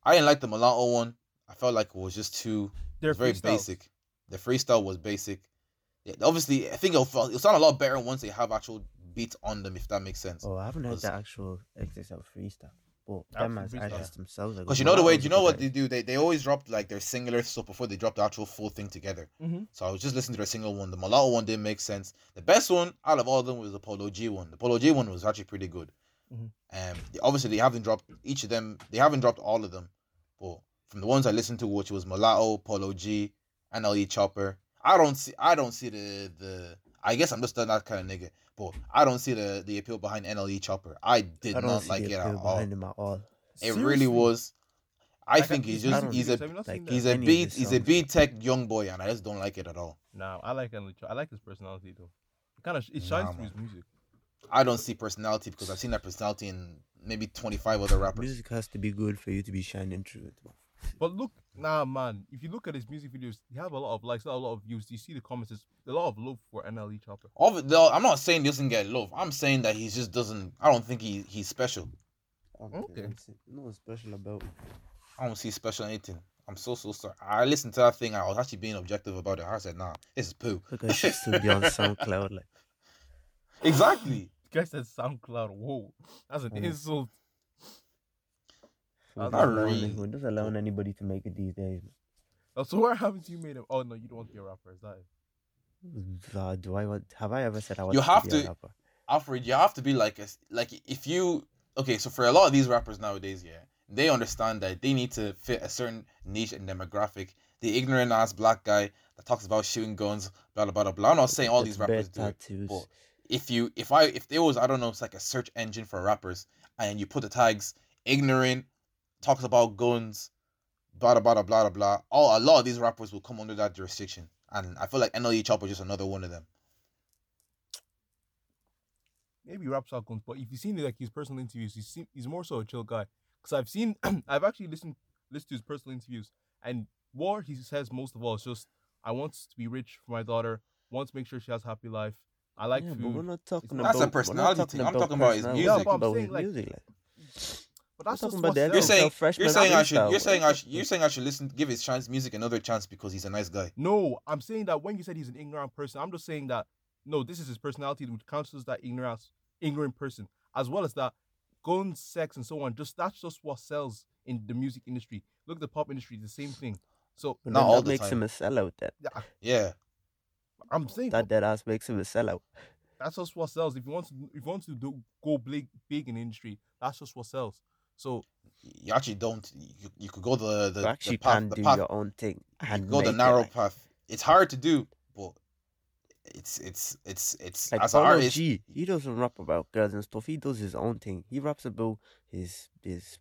I didn't like the mulatto one. I felt like it was just too They're very freestyles. basic. The freestyle was basic. Yeah, obviously, I think it'll, it'll sound a lot better once they have actual beats on them, if that makes sense. Oh, I haven't heard the actual XXL freestyle. But After them as freestyle. artists themselves. Because you know the way, you know what they do? They they always drop like their singular stuff before they drop the actual full thing together. Mhm. So I was just listening to their single one. The Mulatto one didn't make sense. The best one out of all of them was the Polo G one. The Polo G one was actually pretty good. Mhm. Um, they- obviously they haven't dropped each of them. They haven't dropped all of them, but from the ones I listened to, which was Mulatto, Polo G, and NLE Choppa, I don't see. I don't see the the. I guess I'm just that kind of nigga, but I don't see the the appeal behind NLE Choppa. I did I don't like it at all. him at all. It really was. I Like, think he's just he's a videos? Have you not like, he's that? a beat he's a beat tech young boy, and I just don't like it at all. Nah, I like Henry. I like his personality though. It kind of it shines Nah, through his music. I don't see personality because I've seen that personality in maybe twenty five other rappers. Music has to be good for you to be shining through it. But look, nah, man. If you look at his music videos, he have a lot of likes, not a lot of views. You see the comments. There's a lot of love for NLE Choppa. Of though, I'm not saying he doesn't get love. I'm saying that he just doesn't. I don't think he he's special. I don't Okay. think it's Nothing special about. I don't see special anything. I'm so so sorry. I listened to that thing. I was actually being objective about it. I said, nah, this is poo. Look, I should still be on SoundCloud. Like, [LAUGHS] Exactly. The guy said SoundCloud. Whoa, that's an Mm. insult. Who Not doesn't allow, really. any- who doesn't allow anybody to make it these days? Oh, so what happens? You made him. Oh no, you don't want to be a rapper. Is that it? Uh, do I want? Have I ever said I want You have be a to- rapper? Alfred, you have to be like a, like if you okay. So for a lot of these rappers nowadays, yeah, they understand that they need to fit a certain niche and demographic. The ignorant ass black guy that talks about shooting guns, blah blah blah blah. I'm not saying all these rappers do it. tattoos. but if you if I if there was I don't know it's like a search engine for rappers and you put the tags ignorant talks about guns blah blah blah blah blah blah all a lot of these rappers will come under that jurisdiction and I feel like NLE Choppa is just another one of them. Maybe he raps out guns, but if you've seen like his personal interviews, he's seen, he's more so a chill guy. Because I've seen, [CLEARS THROAT] I've actually listened listened to his personal interviews, and what he says most of all is just, "I want to be rich for my daughter. Want to make sure she has a happy life. I like yeah, food." but we're not talking not- about. That's a personality talking thing. I'm talking about his music. Yeah, but I'm about saying, his like, music. Like, but that's just talking about what the You're saying freshman you're saying I should you're saying I should you're saying I should listen give his chance music another chance because he's a nice guy. No, I'm saying that when you said he's an ignorant person, I'm just saying that no, this is his personality which counts that ignorant, ignorant person, as well as that guns, sex, and so on. Just that's just what sells in the music industry. Look at the pop industry, the same thing. So But Not then all that the makes time. him a sellout. Then yeah, Yeah. I'm saying that dead ass makes him a sellout. that's just what sells. If you want to, if you want to do, go big, big in the industry, that's just what sells. So You actually don't you, you could go the the, You actually the path can the do path your own thing and go the make it, narrow like- path. It's hard to do, but it's it's it's it's Like as an artist. G, he doesn't rap about girls and stuff. He does his own thing. He raps about his his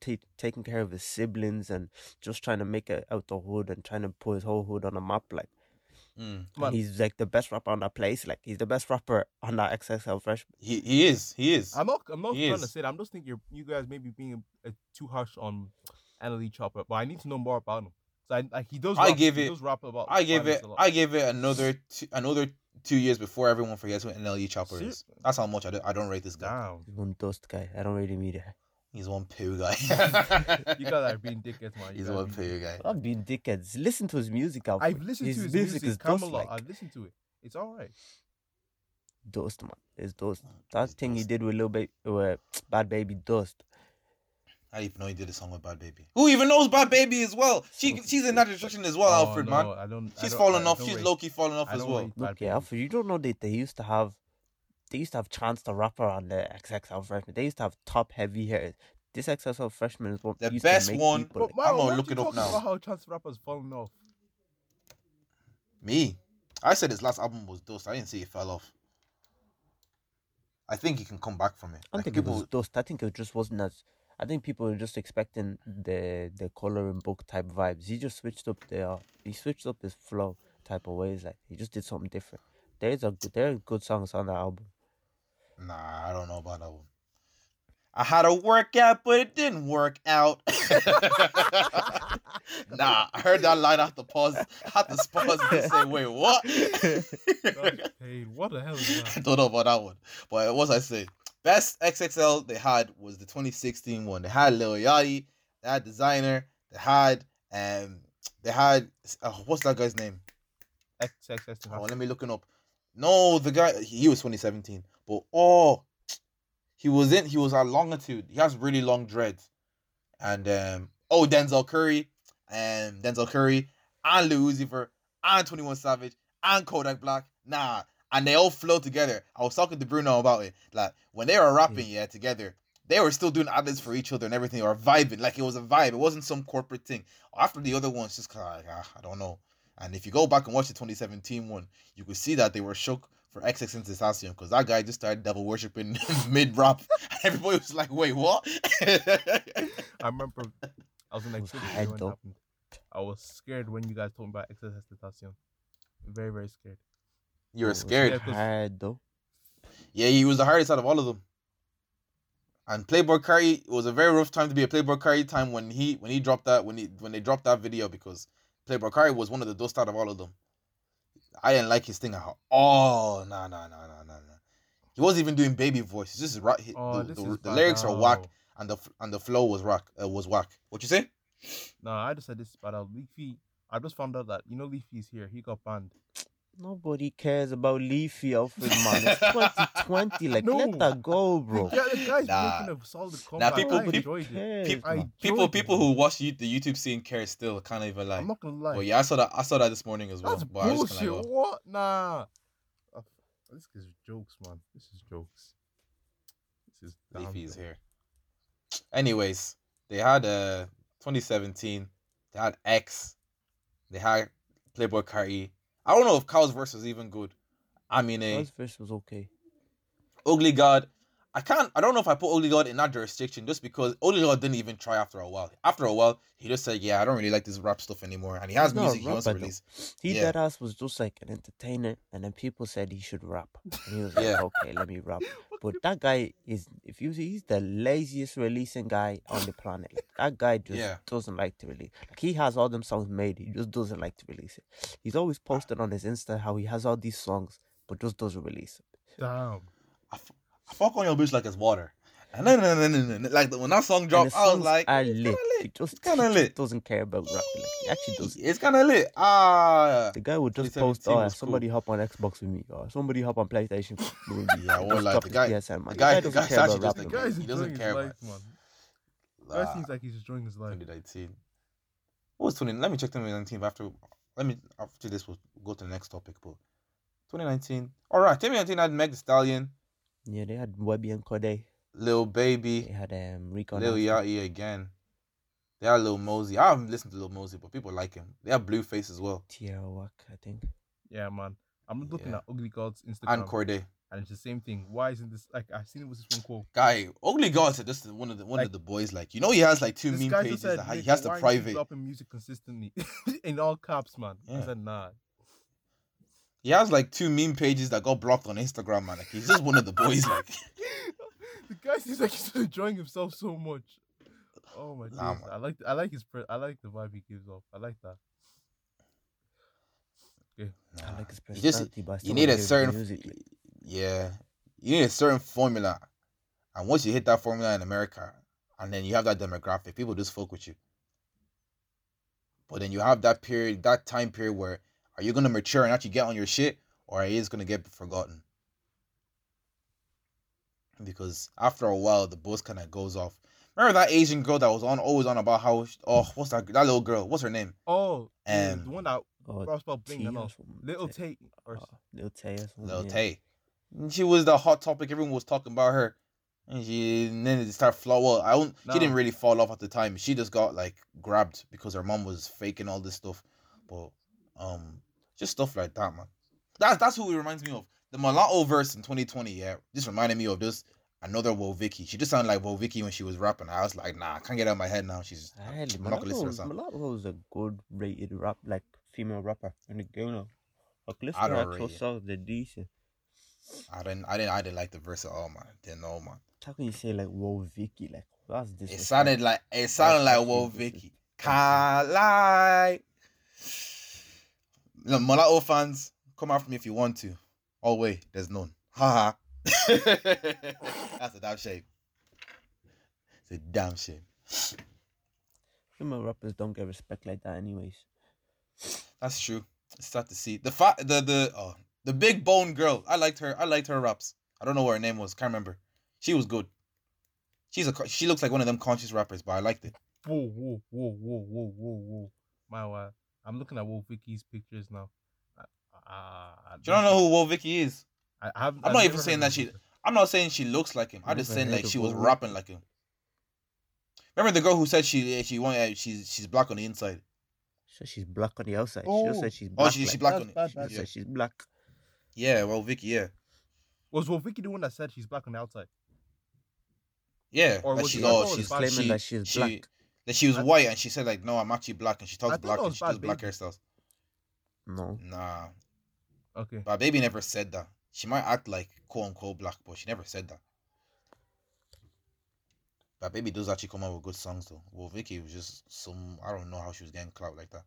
ta taking care of his siblings and just trying to make it out the hood and trying to put his whole hood on a map. Like Mm. Man, He's like the best rapper on that place. Like he's the best rapper on that XXL freshman. He he is. He is. I'm not. I'm not He trying to say that. I'm just thinking you're, you guys maybe being a, a too harsh on NLE Choppa, but I need to know more about him. So I, like he does. I rap, give he it- Does rap about. I give it. I give it another two, another two years before everyone forgets who NLE Choppa is. That's how much I, do, I don't rate this guy. Damn. He's one dust guy. I don't really mean it. He's one poo guy. [LAUGHS] You guys are being dickheads, man. You He's one poo guy. I'm being dickheads. Listen to his music. Alfred. I've listened his to his music. music. is Camelot. like I've listened to it. It's all right. dust, man. It's dust. He's That thing he did with little baby, with [TSK] Bhad Bhabie dust. I didn't even know he did a song with Bhad Bhabie. Who even knows Bhad Bhabie as well? She oh, she's in that destruction as well, Oh, Alfred no, man. I don't. I She's don't- falling I off. don't She's rate- low key falling off I as don't well. rate Look, yeah, Alfred, you don't know that they used to have, they used to have Chance the Rapper on the XXL freshman. They used to have top heavy hitters. This XXL freshman is what The used best to make one- people. But like- Mara, I'm gonna look it up talking now. About how Chance the Rapper's falling off. Me, I said his last album was dust. I didn't say it fell off. I think he can come back from it. I don't Like, think people, it was dust. I think it just wasn't as. I think people were just expecting the the coloring book type vibes. He just switched up the uh, he switched up his flow type of ways. Like he just did something different. There's a there are good songs on the album. Nah, I don't know about that one. I had a workout, but it didn't work out. [LAUGHS] nah, I heard that line. I had to pause. I had to pause and say, "Wait, what?" hey. What the hell is that? [LAUGHS] I don't know about that one. But what was I say? Best XXL they had was the 2016 one. They had Lil Yachty, they had Desiigner, they had um, they had uh, what's that guy's name? XXX. Oh, let me look him up. No, the guy he was 2017, but oh, he was in. He was at Longitude. He has really long dreads, and um, oh Denzel Curry, and Denzel Curry, and Lil Uzi Vert, and 21 Savage, and Kodak Black. Nah, and they all flow together. I was talking to Bruno about it. Like when they were rapping, yeah, together. They were still doing ad for each other and everything, or vibing. Like it was a vibe. It wasn't some corporate thing. After the other ones, just kind of like, ah, I don't know. And if you go back and watch the 2017 one, you could see that they were shook for XXXTentacion because that guy just started devil worshipping [LAUGHS] mid rap. [LAUGHS] Everybody was like, wait, what? I remember I was in like was grade when it happened. I was scared when you guys told me about XXX Tentacion. Very, very scared. you were It scared. Hard though. Yeah, he was the hardest out of all of them. And Playboy Carti it was a very rough time to be a Playboy Carti time when he when he dropped that when he when they dropped that video because Playboy Carti was one of the dust out of all of them. I didn't like his thing at all. Oh no no no no no no. He wasn't even doing baby voice. It's just right. Oh, the, this the, is the lyrics are whack and the and the flow was rock. Uh, was whack. What you say? No, I just said this about uh, Leafy. I just found out that you know Leafy's here. He got banned. Nobody cares about Leafy Alfred, man. It's 2020. Like, No. let that go, bro. Yeah, the guy's Nah. making a solid comeback. people- I people- enjoyed it. cares, Peop- I man. People people who watch you, the YouTube scene care still can't even lie. I'm not gonna lie. But yeah, I saw that. I saw that this morning as well. That's but I was just bullshit. kinda like, oh. What? Nah. Uh, This is jokes, man. This is jokes. This is damn Leafy's jokes. here. Anyways, they had uh 2017. They had X. They had Playboy Carti. I don't know if Cow's verse was even good. I mean, eh, a His verse was okay. Ugly God. I can't. I don't know if I put Ugly God in that jurisdiction just because Ugly God didn't even try after a while. After a while, he just said, "Yeah, I don't really like this rap stuff anymore," and he has He's music he wants to release. He Yeah. dead ass was just like an entertainer, and then people said he should rap. And he was [LAUGHS] like, Yeah. okay, let me rap. But that guy is, if you see, he's the laziest releasing guy on the planet. Like, that guy just Yeah. doesn't like to release. Like he has all them songs made, he just doesn't like to release it. He's always posted on his Insta how he has all these songs, but just doesn't release it. Damn. I, f- I fuck on your bitch like it's water. And then, then, then, then, then, like when that song dropped, I was like, are it's lit. kinda He lit. just, It's kinda he just lit. doesn't care about rapping. Like he actually does. It's kind of lit. Ah, The guy would just post, oh, was cool. somebody hop on Xbox with me, or somebody hop on PlayStation. [LAUGHS] Yeah, I won't Just lie, drop the guy- PSN, man. the guy- doesn't care about actually just The rapping, like- man. guy's he doesn't care about life, man. The guy Ah, seems like he's enjoying his life. 2019. What was 20? Let me check 2019. After, let me after this, we'll go to the next topic. But 2019. All right, 2019 had Meg Thee Stallion, Yeah, they had YBN Cordae. Lil They Baby, had um Rico. Lil Yachty again. They had Lil Mosey. I haven't listened to Lil Mosey, but people like him. They have Blueface as well, Tierra Whack, I think. Yeah, man. I'm looking Yeah. at Ugly God's Instagram, and Cordae. and it's the same thing. Why isn't this like I've seen it with this one quote? Guy, Ugly God said this is one of the one Like- of the boys. Like you know, he has like two This meme pages. said that he has to why aren't you private. dropping music consistently [LAUGHS] in all caps, man. I Yeah. said nah. He has like two meme pages that got blocked on Instagram, man. Like he's just one of the boys. Like [LAUGHS] the guy seems like he's [LAUGHS] enjoying himself so much. Oh my Nah, god! I like I like his pre- I like the vibe he gives off. I like that. I like his You just- personality, you need a certain music. yeah, you need a certain formula, and once you hit that formula in America, and then you have that demographic, people just fuck with you. But then you have that period, that time period where are you gonna mature and actually get on your shit, or are you just gonna get forgotten? Because after a while, the buzz kind of goes off. Remember that Asian girl that was on always on about how oh what's that that little girl what's her name Oh, the- Um, the one that Oh, raps about bling T and or all. something, Little Tay. Tate or Oh, Little Tay or something. Lil yeah. Tay. She was the hot topic. Everyone was talking about her. And she and then it started flow. Well, I don't. She didn't really fall off at the time. She just got like grabbed because her mom was faking all this stuff. But um, just stuff like that, man. That's that's who it reminds me of. The mulatto verse in 2020. Yeah, just reminded me of this another Woah Vicky. She just sounded like Woah Vicky when she was rapping. I was like, nah, I can't get out of my head now. She's I'm not gonna listen to her Mulatto, a good rated rap, like female rapper in the game now. Like listen I to don't her rate close they're decent. I didn't I didn't I didn't like the verse at all, man. Didn't know, man. How can you say like whoa Vicky? Like that's this. It sounded like it sounded like Wo. Vicky. Can't lie. Mulatto fans, come after me if you want to. Oh wait, there's none. Haha. [LAUGHS] That's a damn shame. It's a damn shame. female rappers don't get respect like that, anyways. That's true. It's sad to see. The fa- the the oh the big bone girl. I liked her. I liked her raps. I don't know what her name was. Can't remember. She was good. She's a she looks like one of them conscious rappers, but I liked it. Whoa, whoa, whoa, whoa, whoa, whoa, whoa. My wow. I'm looking at Woah Vicky's pictures now. I, I, I You don't know who Woah Vicky is? I, I haven't, I'm I've not even saying that she- I'm not saying she looks like him. I'm just saying like she was Wo rapping like him. Remember the girl who said she eh, she wanted eh, she's she's black on the inside. So she's black on the outside. she Oh. just said oh. she's Oh, black. she, she like, black on bad, it. She Yeah. she's black. yeah, well, Vicky, yeah, Was Woah Vicky the one that said she's black on the outside? yeah. Or was she's it- oh, she's was claiming she, that she's she, black. That she was I- white and she said like, no, I'm actually black, and she talks black and she does Bad black hairstyles. No. Nah, Okay. but baby never said that. She might act like quote unquote black, but she never said that. But baby does actually come out with good songs though. Well, Vicky was just some. I don't know how she was getting clout like that.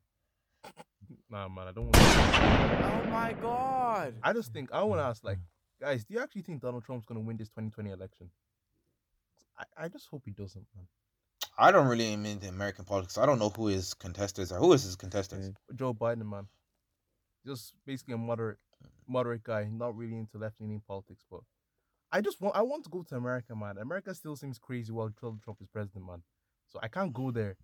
Nah, man, I don't want. to... Oh my god. I just think I want to ask, like, mm. guys, do you actually think Donald Trump's gonna win this 2020 election? I, I just hope he doesn't, man. I don't really am into American politics. I don't know who his contestants are. Who is his contestants? Joe Biden, man, just basically a moderate, mm. moderate guy, not really into left-leaning politics, but I just want, I want to go to America, man. America still seems crazy while Donald Trump is president, man. So I can't go there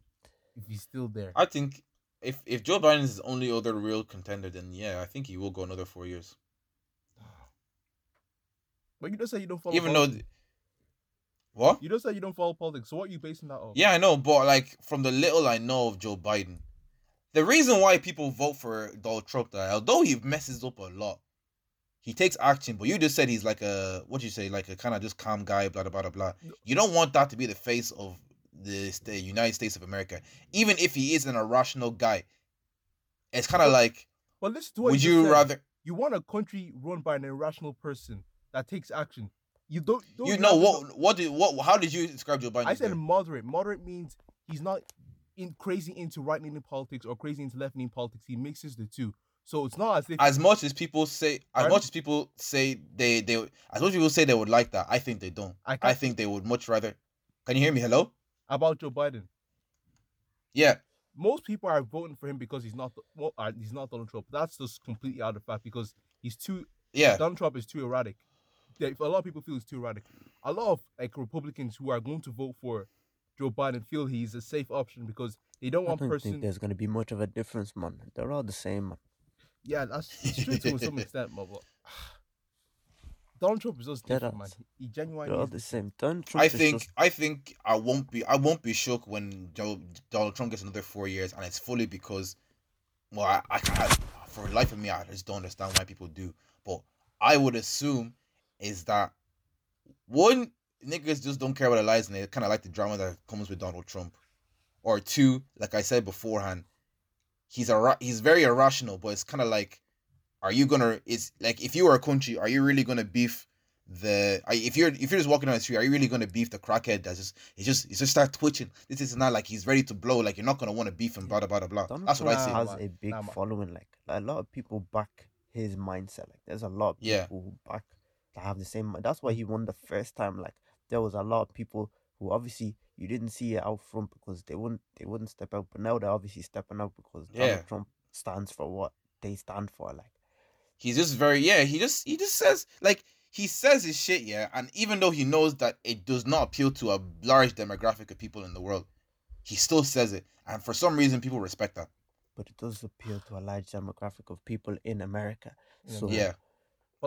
if he's still there. I think if if Joe Biden is the only other real contender, then yeah, I think he will go another four years. [SIGHS] But you just say you don't follow. Even though, politics. th- what? you just say you don't follow politics. So what are you basing that on? Yeah, I know, but like from the little I know of Joe Biden, the reason why people vote for Donald Trump, that although he messes up a lot, he takes action. But you just said he's like a what you say, like a kind of just calm guy, blah blah blah blah. You don't want that to be the face of the sta- United States of America, even if he is an irrational guy. It's kind of like, But listen to what would you, you rather? You want a country run by an irrational person that takes action. You don't. don't You know what? What did what? How did you describe Joe Biden? I said there? moderate. Moderate means he's not in crazy into right leaning politics or crazy into left leaning politics. He mixes the two. So it's not as if as much as people say, as much as people say they they, as much as people say they would like that, I think they don't. I I think they would much rather. Can you hear me? Hello. about Joe Biden. Yeah, Most people are voting for him because he's not well, uh, he's not Donald Trump. That's just completely out of fact because he's too yeah. Donald Trump is too erratic. A lot of people feel he's too erratic. A lot of like Republicans who are going to vote for Joe Biden feel he's a safe option because they don't I want don't person. think there's gonna be much of a difference, man. They're all the same, man. Yeah, that's true to some [LAUGHS] extent, but, but [SIGHS] Donald Trump is just They're different, man. all- He They're all the same. Donald Trump I think just- I think I won't be I won't be shook when Joe, Donald Trump gets another four years, and it's fully because, well, I, I, I for the life of me I just don't understand why people do, but I would assume is that one niggas just don't care about their lives and they kind of like the drama that comes with Donald Trump, or two, like I said beforehand, he's a he's very irrational, but it's kind of like are you gonna? Is like if you were a country, are you really gonna beef the? Are, if you're if you're just walking on the street, are you really gonna beef the crackhead that's just he just he just start twitching? This is not like he's ready to blow. Like you're not gonna want to beef him. Blah blah blah blah. Donald That's what I Trump say. Has man. a big Nah, following. Like a lot of people back his mindset. Like there's a lot of Yeah. people who back that have the same. That's why he won the first time. Like there was a lot of people who obviously you didn't see it out front because they wouldn't they wouldn't step out, but now they're obviously stepping out because Yeah. Donald Trump stands for what they stand for. Like he's just very yeah he just he just says like he says his shit yeah and even though he knows that it does not appeal to a large demographic of people in the world he still says it and for some reason people respect that but it does appeal to a large demographic of people in America. So yeah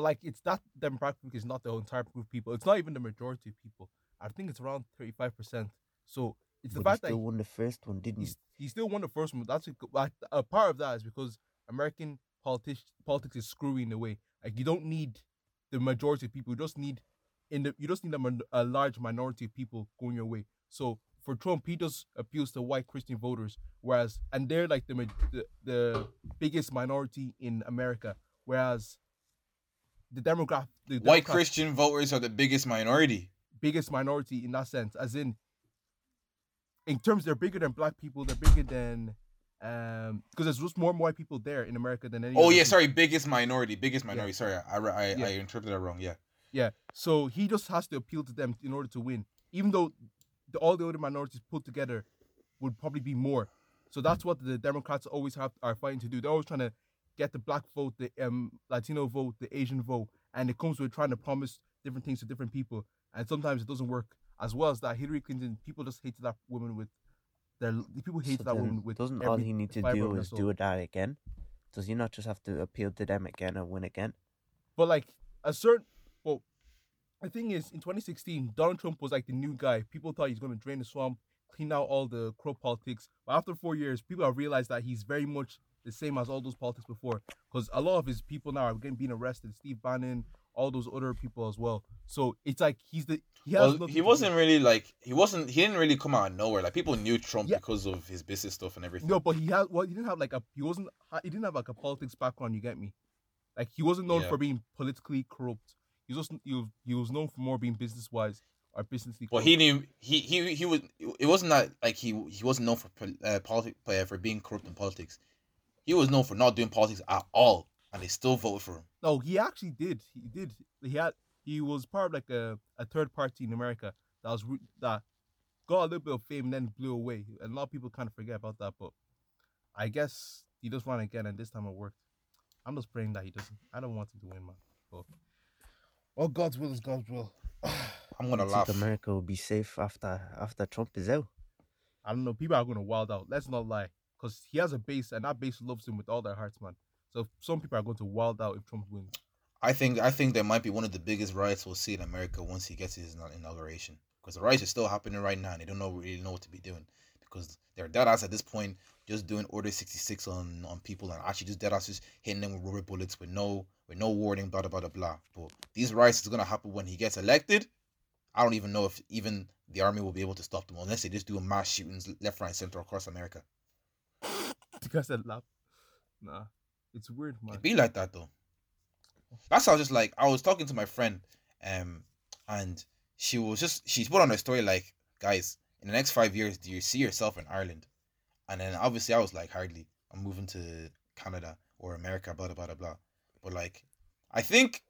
But like, it's that demographic is not the entire group of people. It's not even the majority of people. I think it's around thirty five percent. So it's the but he fact that still won the first one, didn't he? he still won the first one. That's a, a part of that is because American politics politics is screwy in a way. Like you don't need the majority of people. You just need in the you just need a, a large minority of people going your way. So for Trump, he just appeals to white Christian voters, whereas and they're like the the, the biggest minority in America, whereas the demographic the white christian voters are the biggest minority biggest minority in that sense, as in, in terms they're bigger than black people, they're bigger than, um, because there's just more white people there in America than any. oh yeah people. sorry biggest minority biggest minority sorry i i, I, Yeah. I interpreted that wrong yeah Yeah, so he just has to appeal to them in order to win, even though the, all the other minorities put together would probably be more. So that's what the Democrats always have are fighting to do. They're always trying to get the black vote, the um Latino vote, the Asian vote, and it comes with trying to promise different things to different people, and sometimes it doesn't work. As well as that, Hillary Clinton, people just hated that woman with their people hated So that woman with doesn't all he need to do is do that again? Does he not just have to appeal to them again and win again? But like a certain, well, the thing is, in 2016, Donald Trump was like the new guy. People thought he's going to drain the swamp, clean out all the corrupt politics. But after four years, people have realized that he's very much the same as all those politics before. Because a lot of his people now are getting being arrested. Steve Bannon, all those other people as well. So it's like he's the he has well, he wasn't really like he wasn't he didn't really come out of nowhere like people knew trump Yeah. because of his business stuff and everything No, but he had well, he didn't have like a he wasn't he didn't have like a politics background. You get me? Like he wasn't known Yeah. for being politically corrupt. He was just he was, he was known for more being business wise or businessly. Well, corrupt. he knew he he he was. It wasn't that like he he wasn't known for uh, politics uh, for being corrupt in politics. He was known for not doing politics at all, and they still voted for him. No, he actually did. He did. He had. He was part of like a, a third party in America that was that got a little bit of fame and then blew away. And a lot of people kind of forget about that. But I guess he just ran again, and this time it worked. I'm just praying that he doesn't. I don't want him to win, man. But well, God's will is God's will. [SIGHS] I'm gonna You laugh. think America will be safe after after Trump is out? I don't know. People are gonna wild out. Let's not lie, because he has a base, and that base loves him with all their hearts, man. So some people are going to wild out if Trump wins. I think I think there might be one of the biggest riots we'll see in America once he gets his inauguration. Because the riots are still happening right now, and they don't know really know what to be doing. Because they're dead ass at this point, just doing Order sixty six on on people, and actually just dead ass just hitting them with rubber bullets with no with no warning, blah blah blah blah. But these riots is gonna happen when he gets elected. I don't even know if even the army will be able to stop them unless they just do a mass shootings left, right, center across America. [LAUGHS] You guys said laugh. Nah, it's weird, man. It be like that though. That's how I was just like I was talking to my friend, um, and she was just she put on her story like, guys, in the next five years, do you see yourself in Ireland? And then obviously I was like, hardly. I'm moving to Canada or America, blah blah blah blah. blah. But like, I think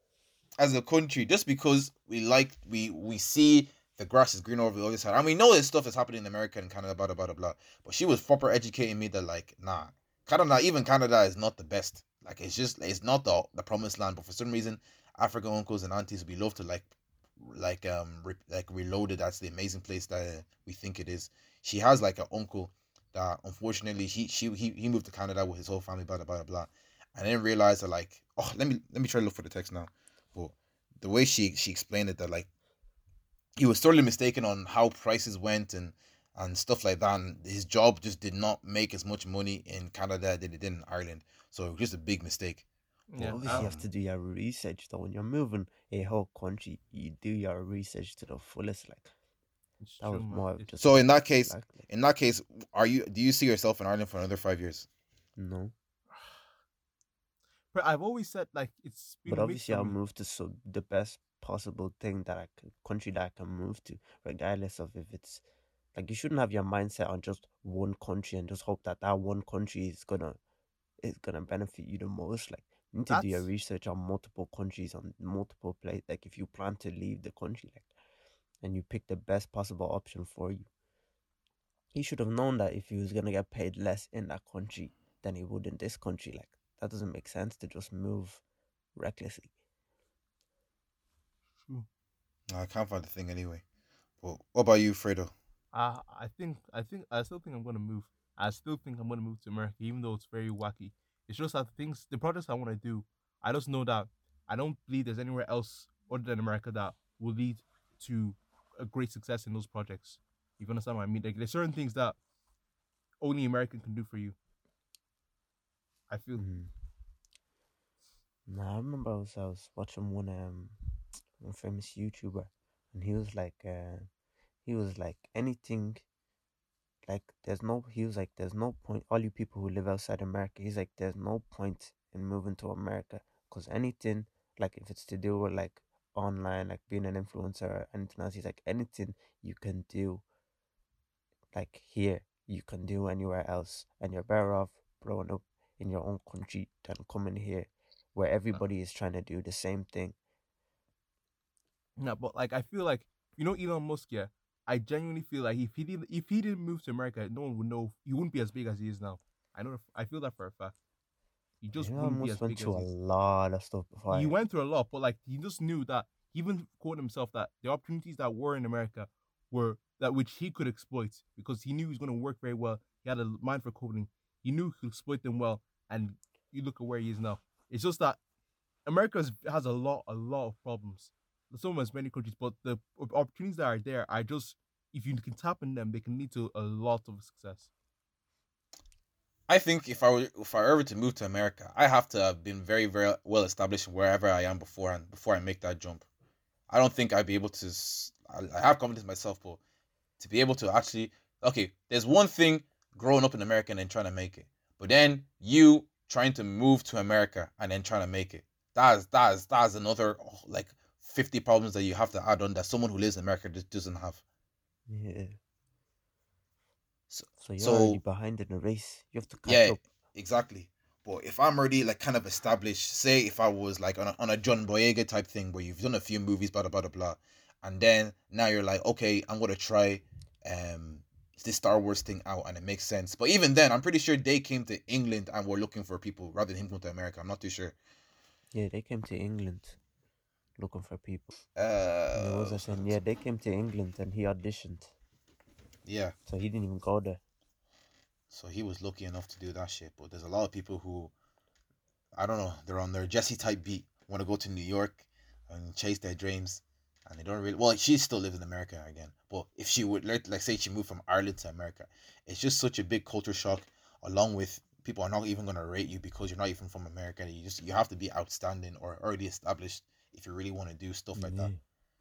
as a country, just because we like we we see the grass is greener over the other side, and we know this stuff is happening in America and Canada, blah blah blah blah. But she was proper educating me that like, nah, Canada, even Canada is not the best. Like it's just it's not the the promised land. But for some reason, African uncles and aunties we love to like like um re- like reload it. That's the amazing place that we think it is. She has like an uncle that unfortunately he she he, he moved to Canada with his whole family. Blah blah blah blah. And then realized that like oh let me let me try to look for the text now. But the way she she explained it that like he was totally mistaken on how prices went and and stuff like that. And his job just did not make as much money in Canada than it did in Ireland. So it was just a big mistake. Yeah, Obviously, you have um, to do your research though. When you're moving a whole country, you do your research to the fullest. Like that was true, man. more just So in that case, like, like, in that case, are you do you see yourself in Ireland for another five years? no. [SIGHS] But I've always said like it's been But obviously, I'll move to so the best possible thing that I can, country that I can move to, regardless of if it's like you shouldn't have your mindset on just one country and just hope that that one country is gonna is gonna benefit you the most. Like you need to do your research on multiple countries, on multiple places. Like if you plan to leave the country, like and you pick the best possible option for you. He should have known that if he was gonna get paid less in that country than he would in this country. Like that doesn't make sense to just move recklessly. True. I can't find the thing anyway. But what about you, Fredo? Uh, I think I think I still think I'm gonna move. I still think I'm gonna move to America, even though it's very wacky. It's just that the things, the projects I want to do, I just know that I don't believe there's anywhere else other than America that will lead to a great success in those projects. You understand what I mean? Like there's certain things that only America can do for you. I feel. Mm. Nah, I remember I was I was watching one um one famous YouTuber and he was like uh he was like anything like there's no he was like there's no point all you people who live outside America he's like there's no point in moving to America because anything like if it's to do with like online like being an influencer or anything else he's like anything you can do like here you can do anywhere else and you're better off growing up in your own country than coming here where everybody is trying to do the same thing. Yeah, but like I feel like you know Elon Musk, yeah. I genuinely feel like if he didn't if he didn't move to America, no one would know he wouldn't be as big as he is now. I know I feel that for a fact. He just I wouldn't be as went big as through a lot of stuff before. He went through a lot, but like he just knew that he even quoted himself that the opportunities that were in America were that which he could exploit because he knew he was going to work very well. He had a mind for coding. He knew he could exploit them well, and you look at where he is now. It's just that America has- has a lot, a lot of problems. So much many countries, but the opportunities that are there are just if you can tap in them, they can lead to a lot of success. I think if I were if I were ever to move to America, I have to have been very very well established wherever I am before and before I make that jump. I don't think I'd be able to. I have confidence myself, but to be able to actually okay, there's one thing growing up in America and then trying to make it, but then you trying to move to America and then trying to make it. That's that's that's another oh, like fifty problems that you have to add on that someone who lives in America just doesn't have. yeah. So- So you're so- already behind in the race. You have to catch Yeah, up. exactly. But if I'm already like kind of established, say if I was like on a, on a John Boyega type thing where you've done a few movies, blah blah blah blah, and then now you're like, okay, I'm gonna try um this Star Wars thing out, and it makes sense. But even then, I'm pretty sure they came to England and were looking for people rather than him going to America. I'm not too sure. Yeah, they came to England looking for people. And what was Uh. Yeah, they came to England and he auditioned. yeah. So he didn't even go there. So he was lucky enough to do that shit. But there's a lot of people who, I don't know, they're on their Jesse type beat, want to go to New York and chase their dreams, and they don't really. Well, she still lives in America again. But if she would, like, like say she moved from Ireland to America, it's just such a big culture shock. Along with people are not even gonna rate you because you're not even from America. You just you have to be outstanding or already established if you really want to do stuff like that.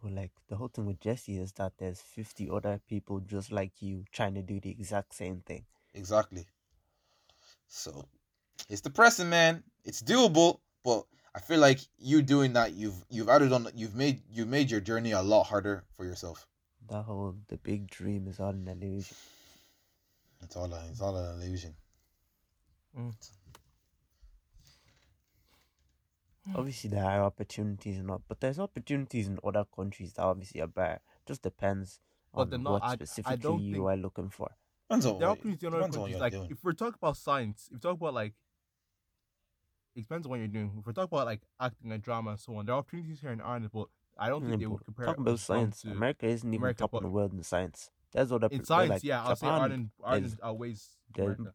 But like the whole thing with Jesse is that there's 50 other people just like you trying to do the exact same thing. Exactly. So it's depressing, man. It's doable, but I feel like you doing that, you've you've added on, you've made you've made your journey a lot harder for yourself. That whole the big dream is all an illusion. It's all a, it's all an illusion. Mm. Obviously, there are opportunities and not, but there's opportunities in other countries that obviously are better. Just depends But on not- what I- I specifically don't you think- are looking for. Depends on There are what, opportunities in other depends on what countries. Like doing. if we're talking about science, if we talk about like it depends on what you're doing. If we're talking about like acting and drama and so on, there are opportunities here in Ireland, but I don't Yeah, think they but would compare. Talking about science, to- America isn't even America, top in the world in science. There's other in people science, like yeah, I'll say Ireland. Ireland is- outweighs America.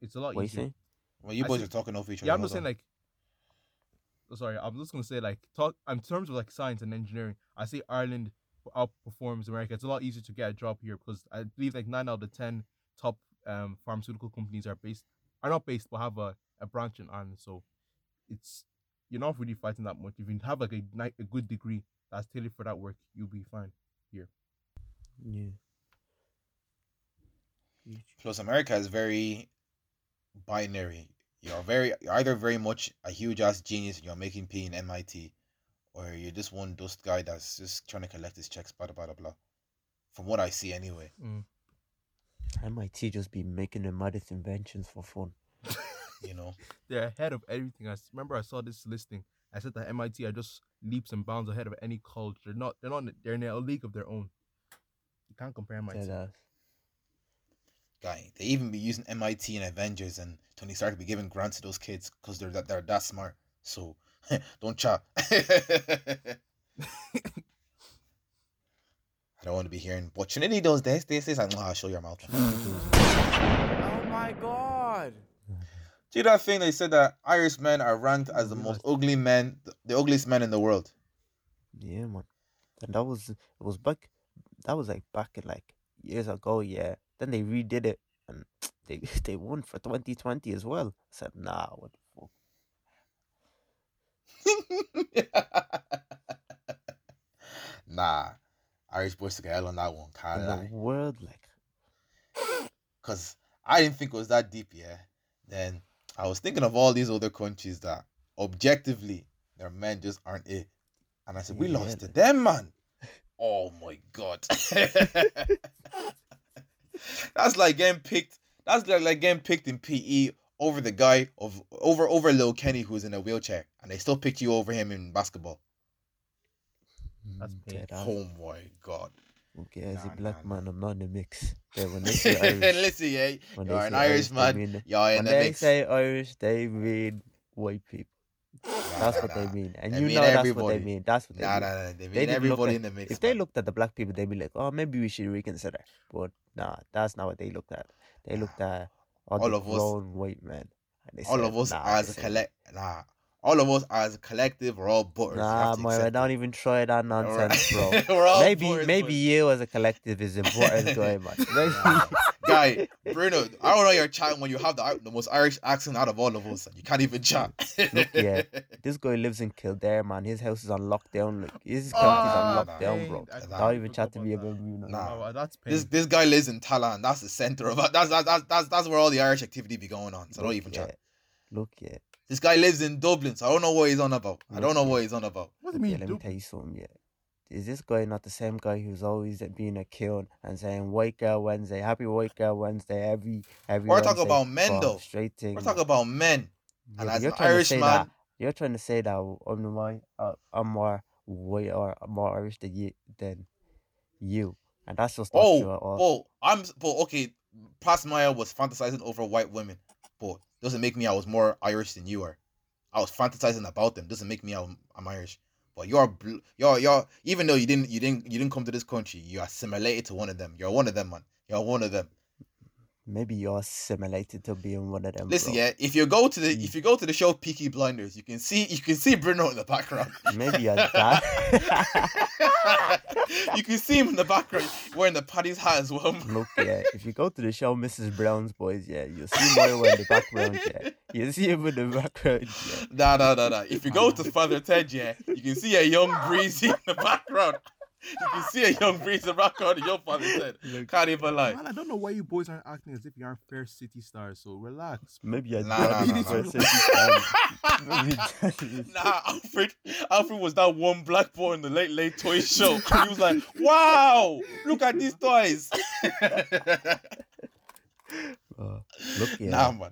It's a lot What you easier. saying? Well, you I boys see- are talking over each other. Yeah, I'm hold just saying like. Sorry, I'm just gonna say like talk in terms of like science and engineering. I say Ireland outperforms America. It's a lot easier to get a job here because I believe like nine out of ten top um pharmaceutical companies are based are not based but have a, a branch in Ireland. So it's you're not really fighting that much. If you have like a ni- a good degree that's tailored for that work, you'll be fine. Here. Yeah. Plus, America is very binary. You're very you're either very much a huge ass genius and you're making P in MIT, or you're just one dust guy that's just trying to collect his checks, blah blah blah blah. From what I see, anyway. Mm. MIT just be making the maddest inventions for fun. [LAUGHS] You know. They're ahead of everything. I remember I saw this listing. I said that MIT are just leaps and bounds ahead of any college. They're not. They're not. They're in a league of their own. You can't compare MIT. Dead ass. Guy. They even be using MIT and Avengers, and Tony Stark be giving grants to those kids because they're that they're that smart. So [LAUGHS] don't chat. [LAUGHS] I don't want to be hearing what Trinity does this, this, this. I'm like, show your mouth. Oh my god. See that thing they said that Irish men are ranked as the most ugly men, the ugliest men in the world. Yeah, man. And that was it was back that was like back in like years ago, yeah. Then they redid it and [TSK] they [LAUGHS] they won for twenty twenty as well. I said, nah, what the fuck? [LAUGHS] nah, Irish boys took a L on that one, can't In lie. the world, like [SNIFFS] because I didn't think it was that deep, yeah. Then I was thinking of all these other countries that objectively their men just aren't it. And I said, We Yeah, lost to them, man. Oh my god. [LAUGHS] that's like getting picked. That's like, like getting picked in PE over the guy of over over Lil Kenny who's in a wheelchair, and they still picked you over him in basketball. That's mm, pain. Oh my god. Okay, as Nah, a black nah, man, I'm not in the mix. Yeah, when they [LAUGHS] say Irish, Listen, yeah, when you're an say Irish they man. mean- You're when the they mix. say Irish, they mean white people. That's what nah. they mean, and They you mean know that's what everybody. they mean. That's what they Nah, mean. nah, nah. They They mean look everybody at- in the mix. If they looked at the black people, they'd be like, "Oh, maybe we should reconsider." But nah, that's not what they looked at. They looked at all, All of us- white men. And they all said, of us nah, as a collect, nah, all of us as a collective, we're all butters. Nah, to Moira, don't even try that [LAUGHS] nonsense, bro. [LAUGHS] we're all maybe butters, maybe but- you as a collective is important going, man. [LAUGHS] Maybe, guy, Bruno, I don't know you're chatting when you have the the most Irish accent out of all of us. and You can't even chat. Look, yeah. [LAUGHS] this guy lives in Kildare, man. His house is on lockdown. Like his ah, Oh, county's on lockdown, Pain. bro. I Nah. Don't even chat to me that. about you. know. Nah. Oh, that's pain. This this guy lives in Talan. That's the center of that's that's that's that's, that's where all the Irish activity be going on. So don't even yeah. chat. Look, yeah. This guy lives in Dublin, so I don't know what he's on about. I don't know what he's on about. what do you Yeah, mean? let me tell you something. Yeah, is this guy not the same guy who's always being a kill and saying "White Girl Wednesday, Happy White Girl Wednesday" every every? We're talking about men, though. Straight thing. We're talking about men, Yeah, and as you're an trying to Irish say man, that you're trying to say that I'm uh, I'm more white or more Irish than you than you, and that's just not Oh, true at all. But I'm but okay. Past Maya was fantasizing over white women, but doesn't make me I was more Irish than you are. I was fantasizing about them. Doesn't make me I'm, I'm Irish. But you're you're you're even though you didn't you didn't you didn't come to this country, you assimilated to one of them. You're one of them, man. You're one of them. Maybe you're assimilated to being one of them. Listen, bro. yeah. If you go to the Mm. if you go to the show Peaky Blinders, you can see you can see Bruno in the background. [LAUGHS] Maybe you're [LAUGHS] that. you can see him in the background wearing the Paddy's hat as well. Look, yeah, [LAUGHS] if you go to the show Mrs. Brown's Boys, yeah, you'll see Moira in the background, yeah. You see him in the background, yeah. Nah, nah, nah, nah. If you go to Father Ted, yeah, you can see a young breezy in the background. [LAUGHS] If you can see a young breezy in the background of your Father Ted. [LAUGHS] Can't even lie. Man, I don't know why you boys aren't acting as if you aren't fair city stars. So relax. Maybe you're Nah, that nah, nah, where nah. City stands. [LAUGHS] Maybe that is- Nah, Alfred. Alfred was that one black boy in the late late toy show. He was like, "Wow, look at these toys." Uh, look, yeah. Nah, man.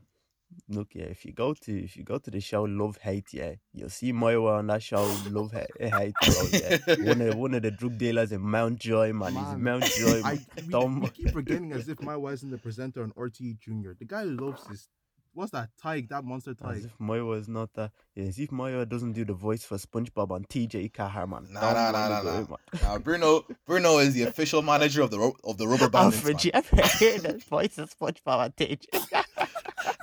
Look, yeah. If you go to if you go to the show Love Hate, yeah, you'll see Moira on that show Love Hate, eh, Hate bro, yeah. One of one of the drug dealers in Mountjoy, man. He's Mount [LAUGHS] Joy, I, man. we, Dumb. we keep forgetting as if my wife's in the presenter on RTE Junior. The guy loves this. What's that Tig? That monster As if Moira is not that. Yeah, as if Moira doesn't do the voice for SpongeBob on TJ Kahar, man. Nah, Dumb nah, man nah, to nah, go nah. Nah, Bruno. Bruno is the official manager of the ro- of the rubber band. [LAUGHS] Alfred, man. you ever hear the voice of SpongeBob on TJ?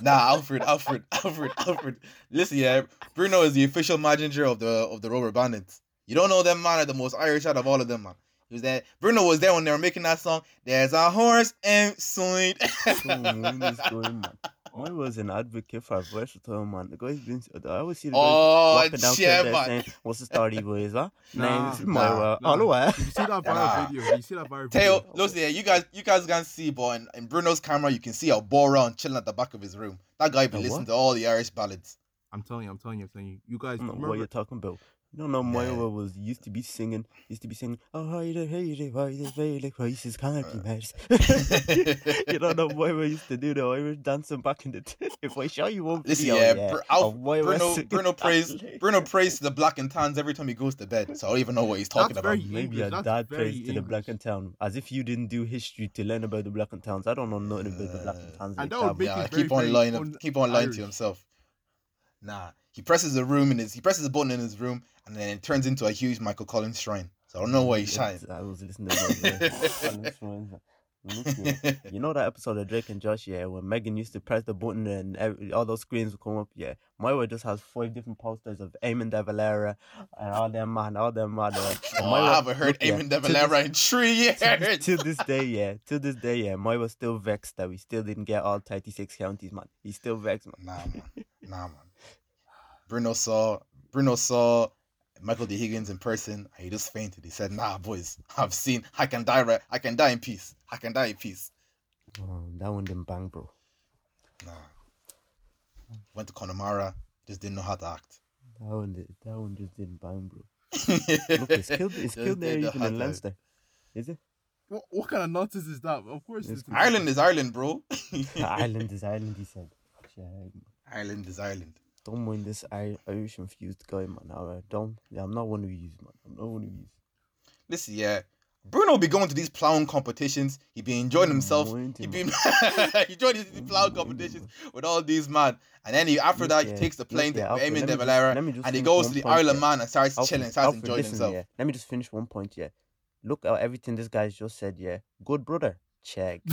Nah, Alfred, Alfred, [LAUGHS] Alfred, Alfred. Listen, yeah, Bruno is the official manager of the of the Rubber Bandits. You don't know them man are the most Irish out of all of them, man. He was there. Bruno was there when they were making that song. There's a horse and going, [LAUGHS] man? Moy was an advocate for versatile man. The guy's been. I always see the guy Oh, walking down yeah, there man. saying, "What's the story, [LAUGHS] boys? Huh? Nah, Name's nah, Moira. Uh, nah. All the eh? Did you see that viral Nah. video? You see that viral Teo, video? listen here, you guys, you guys can see, but in, in Bruno's camera, you can see a bodhrán chilling at the back of his room. That guy be A listening to all the Irish ballads. I'm telling you, I'm telling you, I'm telling you. You guys I don't know what you're talking about. You don't know Moira was used to be singing, used to be singing, oh, how you hey, you why the very crisis can't be met. [LAUGHS] you don't know Moira used to do the Irish dancing back in the [LAUGHS] day. If I show you one Listen, video, yeah, yeah, Br- of Alf- Bruno, [LAUGHS] Bruno that prays. Bruno prays to the black and tans every time he goes to bed. So I don't even know what he's talking That's about. Maybe English, a dad very praise to the black and town, as if you didn't do history to learn about the black and towns. I don't know nothing about the black and Uh, towns. and like that would that, make. Yeah, it very, keep on lying, un- keep on lying Irish. to himself. Nah, he presses a room in his, he presses a button in his room, and then it turns into a huge Michael Collins shrine. So I don't know why he's Yeah, shying. I was listening to those, uh, yeah. You know that episode of Drake and Josh, yeah, when Megan used to press the button and every, all those screens would come up, yeah. My Myra just has five different posters of Eamon De Valera and all them man, all them man. Uh, Oh, I haven't heard look, Eamon to De Valera in three this- to, years. to this day, yeah, to this day, yeah, Myra's still vexed that we still didn't get all 36 counties, man. He's still vexed, man. Nah, man. Nah, man. Bruno saw Bruno saw Michael D. Higgins in person. And he just fainted. He said, "Nah, boys, I've seen. I can die. Right. I can die in peace. I can die in peace." Oh, that one didn't bang, bro. Nah. Went to Connemara. Just didn't know how to act. That one, that one just didn't bang, bro. [LAUGHS] Look, it's killed, it's killed there didn't know even how in Leinster. Is it? What, what kind of nonsense is that? Of course, It's it's Ireland is Ireland, bro. [LAUGHS] Ireland is Ireland, he said. Yeah, Ireland is Ireland. Don't mind this Ir- Irish infused guy, man. Alright, don't. Yeah, I'm not one of you, man. I'm not one of you. Listen, yeah. Bruno be going to these plowing competitions. He be enjoying himself. He be [LAUGHS] he joined these these plowing competitions with all these man. And then he after that he takes the plane yeah, to Alfred, Eamon De Valera and he goes to the point, Ireland yeah. man and starts Alfred, chilling, starts Alfred, enjoying listen, himself. Yeah. Let me just finish one point, yeah. Look at everything this guy's just said, yeah. Good brother. Check. [LAUGHS]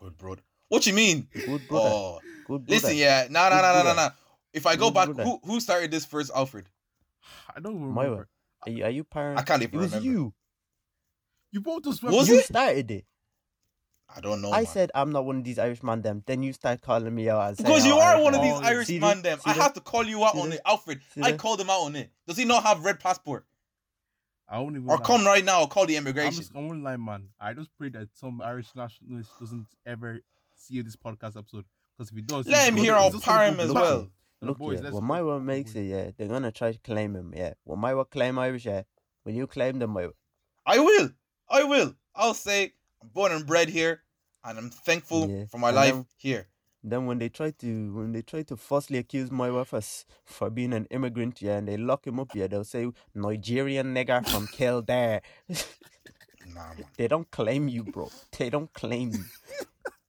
Good brother. What you mean? Good brother. Oh, Good brother. Oh. listen, yeah, no, no, Good no, no, no, no. If I go Good back, brother. who who started this first, Alfred? I don't remember. Myra. Are you, are you parent? I can't even It was you. You both just Was you it? started it. I don't know. I man. said I'm not one of these Irish man them. Then you start calling me out because you "Oh, are Irish one of these Oh, Irish see man. Them, I have to call you out See on this? it, Alfred. See I this? called him out on it. Does he not have red passport? I only Or come right now, or call the I'm immigration. just I'm one line, man. I just pray that some Irish nationalist doesn't ever see this podcast episode. Because if he does, Let him hear he's our just gonna go parent as well. So, Look, boys, yeah, when go. Myra makes it, yeah, they're gonna try to claim him, yeah. When Myra claim Irish, yeah, when you claim them, Myra, I will. I will. I'll say I'm born and bred here, and I'm thankful Yeah, for my and life then- here. then when they try to when they try to falsely accuse Myra for s- for being an immigrant, yeah, and they lock him up, yeah, they'll say Nigerian nigger from [LAUGHS] Kildare. Nah, man. they don't claim you, bro. They don't claim you. [LAUGHS]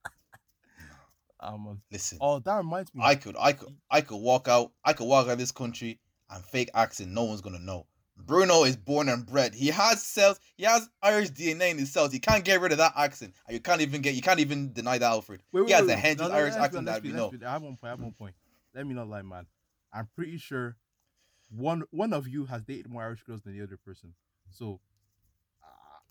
Um, Listen, oh, that reminds me. I could, I could, I could walk out. I could walk out of this country and fake accent. No one's gonna know. Bruno is born and bred. He has cells. He has Irish DNA in his cells. He can't get rid of that accent, you can't even get. You can't even deny that, Alfred. Wait, he has wait, a wait. hench No, no, Irish accent that we know. I have one point. I have one point. Let me not lie, man. I'm pretty sure one one of you has dated more Irish girls than the other person. So,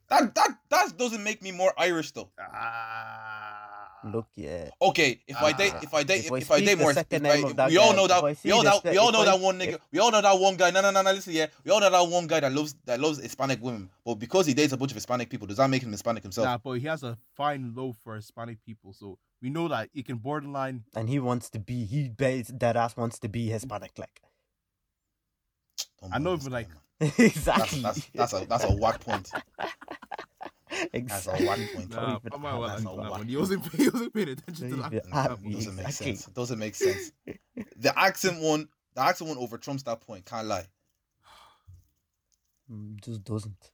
That that that doesn't make me more Irish though. ah, Look, yeah. Okay, if I date, Ah. if I date, If if, I if I date more, second if I- name of we all know that we all the that se- we all know that one nigga. We all know that one guy. No, no, no, no. Listen, yeah, we all know that one guy that loves that loves Hispanic women. But because he dates a bunch of Hispanic people, does that make him Hispanic himself? nah, but he has a fine love for Hispanic people, so we know that he can borderline. And he wants to be he base that ass wants to be Hispanic like. Don't I know bother if, like, guy, man. [LAUGHS] That's, exactly. that's that's a that's a whack point. [LAUGHS] That's a exactly. whack point. Nah, even I'm not that's lying a on one. He wasn't, [LAUGHS] he wasn't paying attention to that. even that one. doesn't make Exactly. sense. It doesn't make sense. The accent one, the accent one over trumps that point. Can't lie. Mm, Just doesn't.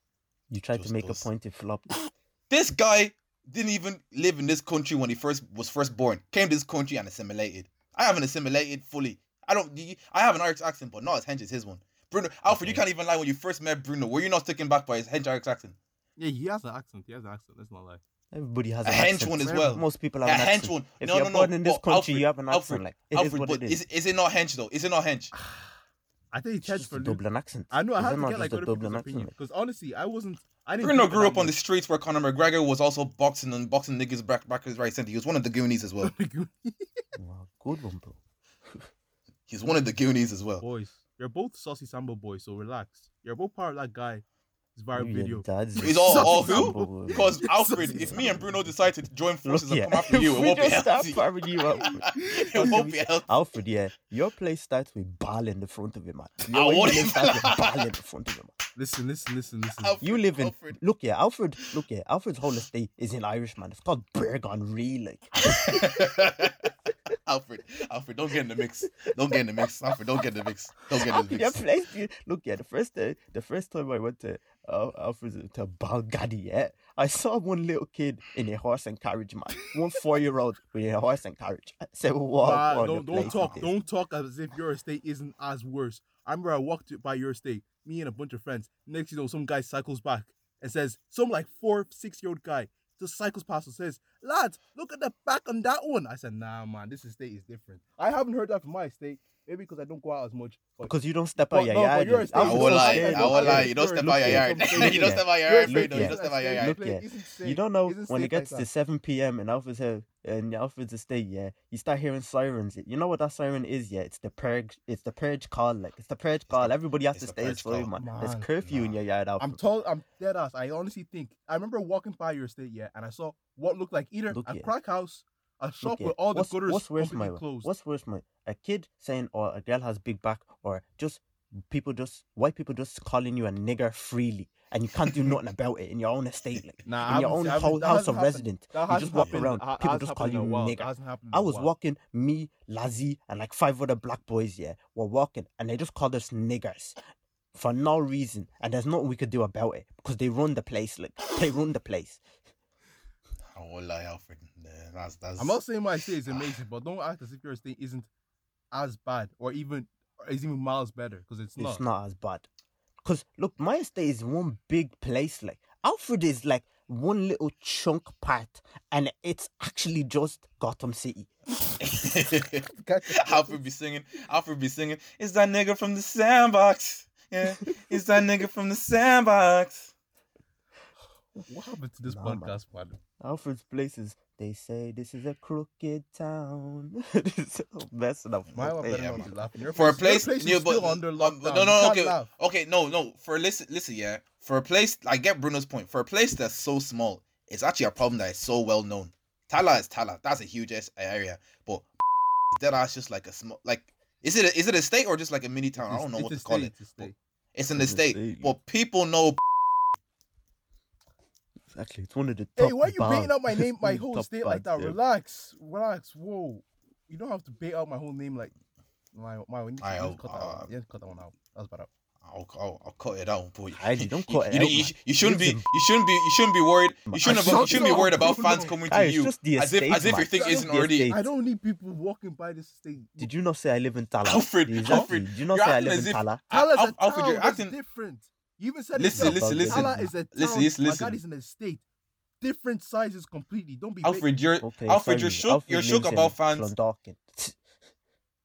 You tried Just to make does. a point, it flopped. [LAUGHS] This guy didn't even live in this country when he first was first born. Came to this country and assimilated. I haven't assimilated fully. I don't. I have an Irish accent, but not as hench as his one. Bruno, Alfred, you can't even lie. When you first met Bruno, were you not taken back by his hench Irish accent? Yeah, he has an accent. He has an accent. Let's not lie. Everybody has A an hench accent. one as well. Most people A have an hench accent. one. If no, you're no, no. born in this But country, Alfred, you have an accent. Alfred, like it is Alfred, what it is. is. is it not hench though? Is it not hench? Ah. I think he It's changed just for a Luke. Dublin accent. I know. I Is had to get like a Dublin accent? because honestly, I wasn't. I didn't Bruno think of grew up on the streets where Conor McGregor was also boxing and boxing niggas back back his right center. He was one of the Goonies as well. [LAUGHS] Wow, good one, bro. He's one of the Goonies as well. boys, you're both saucy Sambo boys, so relax. You're both part of that guy. His viral video. dad's He's all, all who? Because [LAUGHS] Alfred, if me and Bruno decide to join forces Look, and come after you, If it we won't be just healthy. firing you up, [LAUGHS] it won't be healthy. Alfred, yeah, your play starts with ball in the front of him, man. I Your won't play even starts with [LAUGHS] ball in the front of him, man. Listen, listen, listen, listen. Alfred, You live in Alfred. look, yeah, Alfred. Look, yeah, Alfred's whole estate is in Irish, man. It's called Bergon Ree, like. Alfred, Alfred, don't get in the mix. Don't get in the mix. Alfred, don't get in the mix. Don't get in the Alfred, your place, look, yeah, the first day, the first time I went to uh, Alfred's to Balgaddy, yeah, I saw one little kid in a horse and carriage, man. One four year old with a horse and carriage. I said, "What? Nah, what don't don't talk don't talk as if your estate isn't as worse. I remember I walked by your estate, me and a bunch of friends. Next you know, some guy cycles back and says, some like four, six year old guy just cycles past and says, lads, look at the back on that one. I said, nah man, this estate is different. I haven't heard that from my estate, maybe because I don't go out as much. Because you don't step out your no, yard. your yeah. I will so lie. I will it. lie. You don't step out your yard. [LAUGHS] You don't step out your yard, You don't step out your yard. Look, yeah. You don't know when it gets to 7 p.m. in Alfred's house, in Alfred's estate, yeah, you start hearing sirens. You know what that siren is, yeah? It's the purge. It's the purge call. Like it's the purge call. the- Everybody has to stay purge inside, call. man. There's Man, curfew in your yard, Alfred. I'm told I'm dead ass. I honestly think I remember walking by your estate, yeah, and I saw what looked like either Look a here. crack house, a shop with all the what's, gutters what's worse, my closed. What's worse, my a kid saying, or a girl has big back," or just people just white people just calling you a nigger freely, and you can't do [LAUGHS] nothing about it in your own estate, like Nah, in your own house, house of happened. resident. You just walk around, people just call you a nigger. That hasn't happened in I was walking, me, Lazi, and like five other black boys, yeah, were walking, and they just called us niggers for no reason, and there's nothing we could do about it because they run the place, like they run the place. I will lie, Alfred. Nah, That's that's. I'm not saying my estate is amazing, but don't act as if your estate isn't as bad or even or is even miles better because it's not. It's not as bad. Cause look, my estate is one big place. Like Alfred is like one little chunk part, and it's actually just Gotham City. [LAUGHS] Alfred be singing. Alfred be singing. It's that nigga from the sandbox. Yeah, it's that nigga from the sandbox. What happened to this Nah, man. podcast, man? Alfred's places. They say this is a crooked town. [LAUGHS] this is messing up. My one Hey, better not be laughing. Your For a place, place, your yeah, place but still under um, lockdown. no, no, no, okay, laugh. okay, no, no. For listen, listen, yeah. For a place, I get Bruno's point. For a place that's so small, it's actually a problem that is so well known. Tallaght is Tallaght. That's a huge area, but [LAUGHS] that ass just like a small, like. Is it a, is it a state or just like a mini town? I don't know what a to call it. it's a state. It's an It's an estate, estate. but people know. Exactly. It's one of the top. Hey, why are you baiting bars. out my [LAUGHS] name, my whole Top state like that? bars, yeah. Relax, relax. Whoa, you don't have to bait out my whole name like my my. You need to, I you need hope, to cut that uh, out. You need to cut that one out. That's better. I'll, I'll, I'll cut it out, but Heidi, don't [LAUGHS] you, cut it you, out, you, man. you shouldn't be you shouldn't be you shouldn't be worried you shouldn't have, you shouldn't be worried about Bruno. fans coming to it's you just the as if as if your thing It's isn't already estate. I don't need people walking by this state. Did you not say I live in Tallaght? Alfred, Exactly. Alfred, Did you not say I live in if- Tallaght? Tallaght's Al- a Alfred, town. you're That's acting- different. You even said Listen, it listen, listen. Tallaght is a town. Listen, listen, listen. Magadi is an estate. Different sizes completely. Don't be. Alfred, you're Okay, Alfred, sorry. you're shook. Alfred you're shook about fans. Clondalkin. [LAUGHS]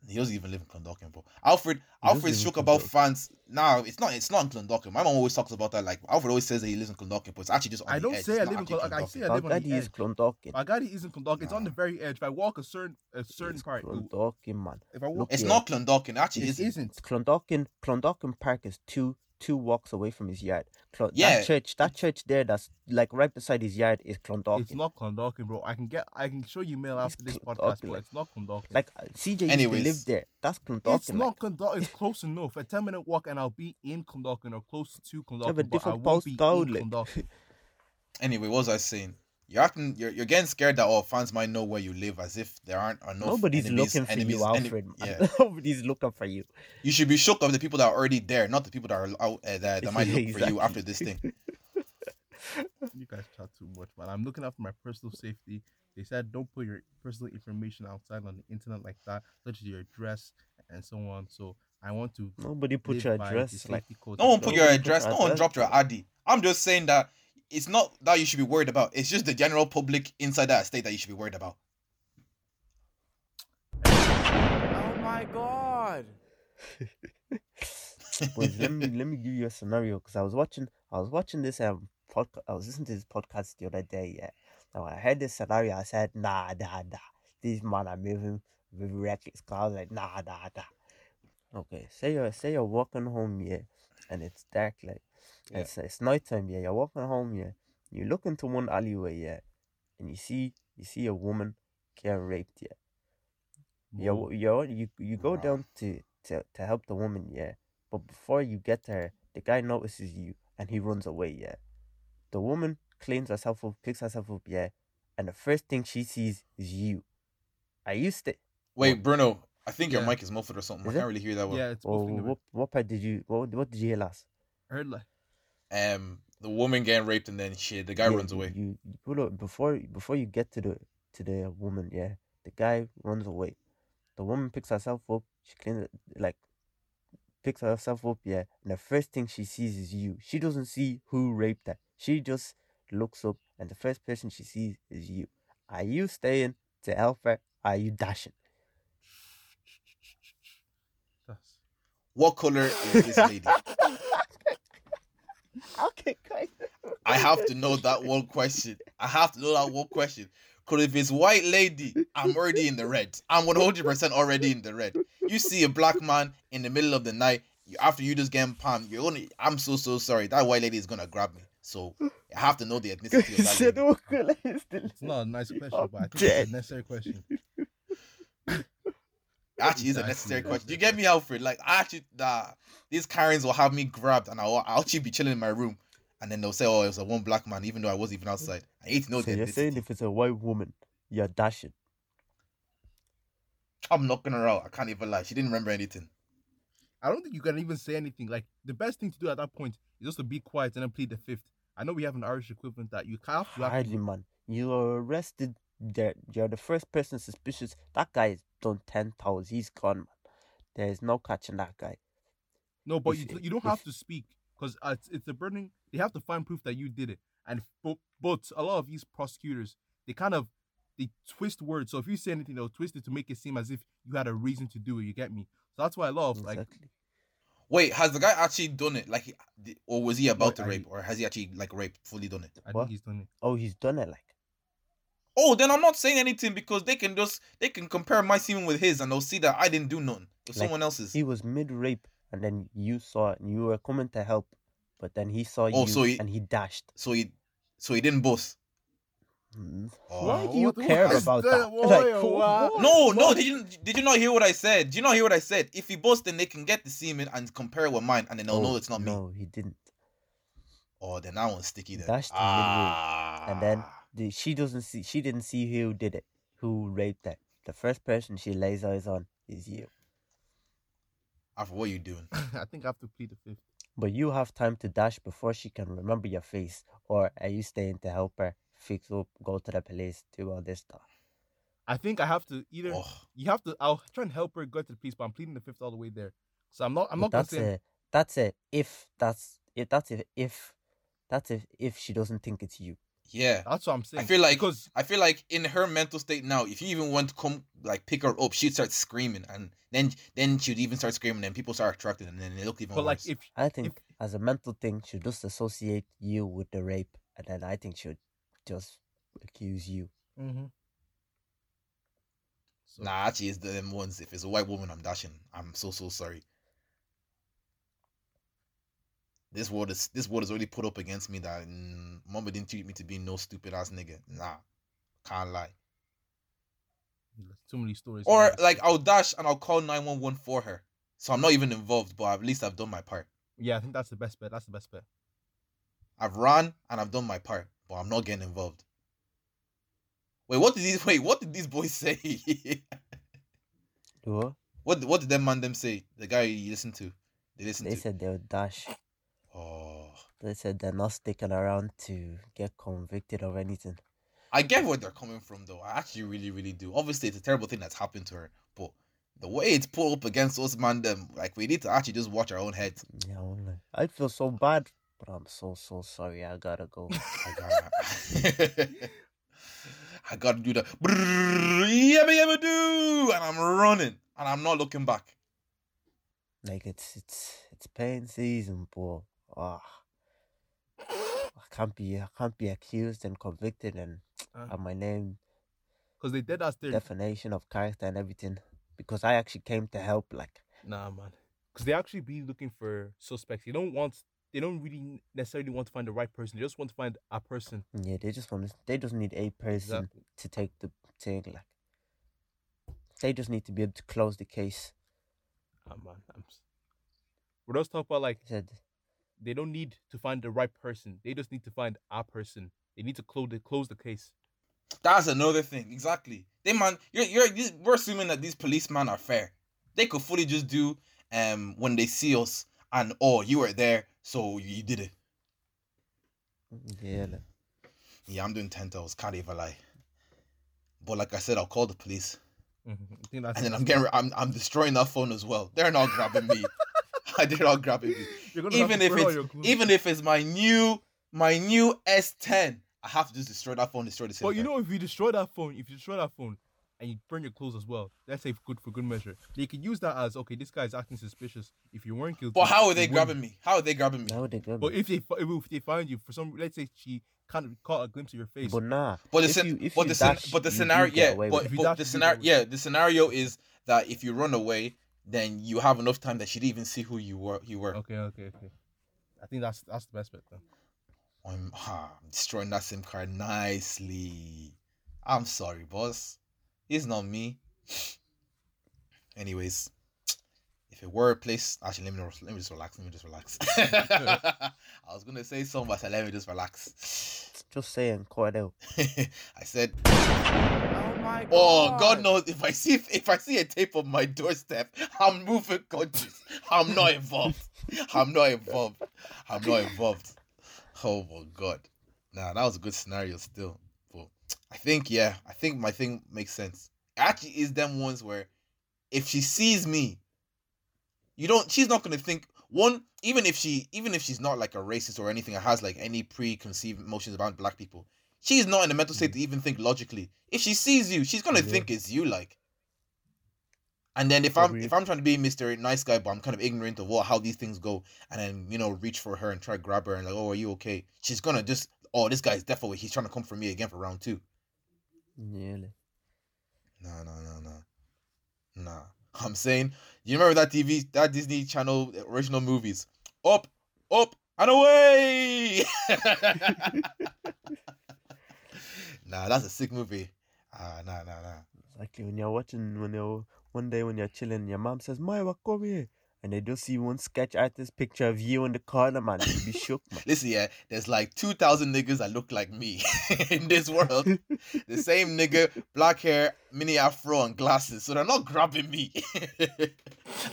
He doesn't even live in Clondalkin, bro. Alfred, He Alfred's shook about Clondalkin. fans. Nah, it's not. It's not in Clondalkin. My mom always talks about that. Like Alfred always says that he lives in Clondalkin, but it's actually just on I the don't edge. say It's I live in Clondalkin. I Clondalkin. say I live on the Baghdadi is edge. Clondalkin. Magadi isn't Clondalkin. It's on the very edge. If I walk a certain a certain It's part, Clondalkin, man. if I walk, It's not Clondalkin. Actually, it isn't. isn't. Clondalkin, Clondalkin Park is two two walks away from his yard. Clon- Yeah. that church, that church there, that's like right beside his yard, is Clondalkin. It's not Clondalkin, bro. I can get. I can show you mail It's after this Clondalkin, podcast, but it's not Clondalkin. Like uh, CJ used to live there. That's Clondalkin. It's like. not Clondalkin. It's close enough. A ten minute walk, and I'll be in Clondalkin or close to Clondalkin. have a but I different won't be in postcode. Clondalkin. Anyway, what was I saying? You're acting. You're, you're getting scared that all fans might know where you live, as if there aren't enough. Nobody's enemies, looking for enemies, you, Alfred. man. yeah, [LAUGHS] Nobody's looking for you. you should be shook of the people that are already there, not the people that are out uh, that, that [LAUGHS] might look for you after this thing. [LAUGHS] you guys chat too much, man. I'm looking after my personal safety. They said don't put your personal information outside on the internet like that, such as your address and so on. So I want to Nobody put your address like. safety No one put your address. your No one dropped your ID. I'm just saying that it's not that you should be worried about. It's just the general public inside that state that you should be worried about. Oh my god. [LAUGHS] Boys, let me let me give you a scenario because I was watching I was watching this um podcast. I was listening to this podcast the other day. Yeah. Now I heard this scenario, I said, nah, nah, nah. These man are moving with reckless. 'Cause I was like, nah, nah, nah. Okay, say you're say you're walking home, yeah, and it's dark, like Yeah. it's it's nighttime, yeah. You're walking home, yeah. You look into one alleyway, yeah, and you see you see a woman get raped, yeah. You you you you go Wow. down to, to to help the woman, yeah. But before you get there, the guy notices you and he runs away, yeah. The woman cleans herself up, picks herself up, yeah, and the first thing she sees is you. Are you sti- Wait, Bruno, I think your mic is muffled or something. Is I can't it? really hear that well. Yeah, it's or both finger- what what part did you what what did you hear last? I heard like Um, the woman getting raped and then shit, the guy Yeah, runs away. You, you put up before before you get to the to the woman, yeah. The guy runs away. The woman picks herself up. She cleans it, like picks herself up, yeah. And the first thing she sees is you. She doesn't see who raped her. She just looks up, and the first person she sees is you. Are you staying to help her? Are you dashing? that's What color is this lady? [LAUGHS] [LAUGHS] okay, guys. I have to know that one question. I have to know that one question. Because if it's white lady, I'm already in the red. I'm 100% already in the red. You see a black man in the middle of the night, after you just getting palmed, you're only, I'm so, so sorry. That white lady is going to grab me. So I have to know the ethnicity of that [LAUGHS] lady. "Oh, color is the it's not a nice [LAUGHS] question, but I think dead. it's a necessary question. Actually, is a necessary question. a You get me, Alfred? Like, I actually, nah, these Karens will have me grabbed and I'll, I'll actually be chilling in my room. And then they'll say, oh, it was a one black man, even though I wasn't even outside. I need to know So you're saying if it's a white woman, you're dashing. I'm knocking her out. I can't even lie. She didn't remember anything. I don't think you can even say anything. Like the best thing to do at that point is just to be quiet and then plead the fifth. I know we have an Irish equivalent that you have to. have Hardly, man. You are arrested. There, you're the first person suspicious. That guy is done ten toes. He's gone, man. There is no catching that guy. No, but If you, you don't have to speak because uh, it's it's a burning. They have to find proof that you did it, and but, but a lot of these prosecutors they kind of they twist words. So if you say anything, they'll twist it to make it seem as if you had a reason to do it. You get me? So that's why a lot of like Wait, has the guy actually done it? Like, or was he about to I- rape, or has he actually like raped, fully done it? I What? think he's done it. Oh, he's done it. Like Oh, then I'm not saying anything because they can just they can compare my semen with his, and they'll see that I didn't do nothing. But Like, someone else's. he was mid rape, and then you saw it, and you were coming to help, but then he saw Oh, you, so he- and he dashed. So he, so he didn't bust. Mm. Oh. Why do you what- care what is about that? that? Like, why? what? No, no, did you did you not hear what I said? Did you not hear what I said? If he busts, then they can get the semen and compare it with mine, and then they'll know Oh, it's not me. No, he didn't. Oh, then that one's sticky then. Dashed in midway, ah. and then the, she doesn't see. She didn't see who did it, who raped her. The first person she lays eyes on is you. After what you doing? [LAUGHS] I think I have to plead the fifth. But you have time to dash before she can remember your face, or are you staying to help her fix up, go to the police, do all this stuff? I think I have to either Oh, you have to. I'll try and help her go to the police, but I'm pleading the fifth all the way there. So I'm not. I'm But not gonna that's say. a that's it. if that's if that's if if that's if if she doesn't think it's you. Yeah. That's what I'm saying. I feel like- because I feel like in her mental state now, if you even want to come like pick her up, she'd start screaming, and then then she'd even start screaming, and people start attracted, and then they look even but like if I think as a mental thing, she'll just associate you with the rape, and then I think she'd just accuse you. mm-hmm. so, nah, actually, it's the them ones. If it's a white woman, I'm dashing. I'm so so sorry. This word is this word is already put up against me that mm, mama didn't treat me to be no stupid ass nigga. Nah, can't lie. there's too many stories. Or like. I'll dash and I'll call nine one one for her, so I'm not even involved, but at least I've done my part. yeah, I think that's the best bet. That's the best bet. I've run and I've done my part, but I'm not getting involved. Wait, what did these [LAUGHS] wait? What did these boys say? What? what what did them man them say? The guy you listen to, they listen They to. said they would dash. Oh, They said they're not sticking around to get convicted of anything. I get where they're coming from though. I actually really really do. Obviously, it's a terrible thing that's happened to her, but the way it's put up against us man them, like we need to actually just watch our own heads. Yeah, only. I feel so bad, but I'm so so sorry. I gotta go. [LAUGHS] I gotta, [LAUGHS] I gotta do the brrrr, yabba yabba do, and I'm running, and I'm not looking back. like it's it's it's pain season, but ah, I can't be I can't be accused and convicted and Uh. have my name Because they dead ass there. defamation of character and everything because I actually came to help. Like Nah, man. Because they actually be looking for suspects. They don't want. They don't really necessarily want to find the right person. They just want to find a person. yeah, they just want to, they just need a person Exactly. to take the thing. Like they just need to be able to close the case. Ah, man. I'm. We're just talking about like said they don't need to find the right person. They just need to find a person. They need to close the close the case. That's another thing. Exactly. They man, you're you're these- we're assuming that these policemen are fair. They could fully just do um when they see us and oh you were there so you did it. yeah, Yeah, I'm doing ten toes. Can't even lie. But like I said, I'll call the police, Mhm. I think that's and then I'm getting I'm I'm destroying that phone as well. They're not grabbing me. [LAUGHS] They're not grab me. You're gonna have Even if it's even if it's my new my new S10, I have to just destroy that phone. Destroy the SIM But you card. know, if you destroy that phone, if you destroy that phone, and you burn your clothes as well, that's a good for good measure. They can use that as okay, this guy's acting suspicious. If you weren't guilty, But how are they you wouldn't. grabbing me? How are they grabbing me? now they go. But if they if they find you for some, let's say she kind of caught a glimpse of your face. But nah. But the if scen- you, if but the scen- dash, but the scenario, yeah, but, with If you but dash, the you scenario, yeah, the scenario is that if you run away, then you have enough time that she'd even see who you were. You were. okay, okay, okay. I think that's that's the best bet then. I'm, ah, I'm destroying that SIM card nicely. I'm sorry, boss. It's not me. [SIGHS] Anyways, if it were a place, actually, let me let me just relax. Let me just relax. [LAUGHS] [LAUGHS] I was gonna say something, but I said, let me just relax. Just saying, cut it out. [LAUGHS] I said, Oh my oh, god. Oh God knows if I see if I see a tape on my doorstep, I'm moving countries. I'm not involved. I'm not involved. I'm not involved. Oh my God. Nah, that was a good scenario still. But I think yeah, I think my thing makes sense. It actually is them ones where if she sees me, you don't she's not gonna think one, even if she even if she's not like a racist or anything or has like any preconceived notions about black people, she's not in the mental state to mm. even think logically. If she sees you, she's gonna Yeah. think it's you, like. And then if I'm if I'm trying to be Mr. Nice Guy, but I'm kind of ignorant of what how these things go, and then you know reach for her and try to grab her and like, oh, are you okay? She's gonna just, oh, this guy's definitely he's trying to come for me again for round two. Like, No, no, no, no, nah. I'm saying, you remember that TV, that Disney Channel original movies, up, up and away. [LAUGHS] nah, that's a sick movie. Ah, nah, nah, nah. exactly when you're watching, when you're one day when you're chilling, your mom says, "Maya, come here," and they just see one sketch artist picture of you in the corner, man. You'd be shook, man. [LAUGHS] Listen, yeah, there's like 2,000 niggas that look like me [LAUGHS] in this world. the [LAUGHS] same nigga, black hair, mini afro, and glasses. So they're not grabbing me.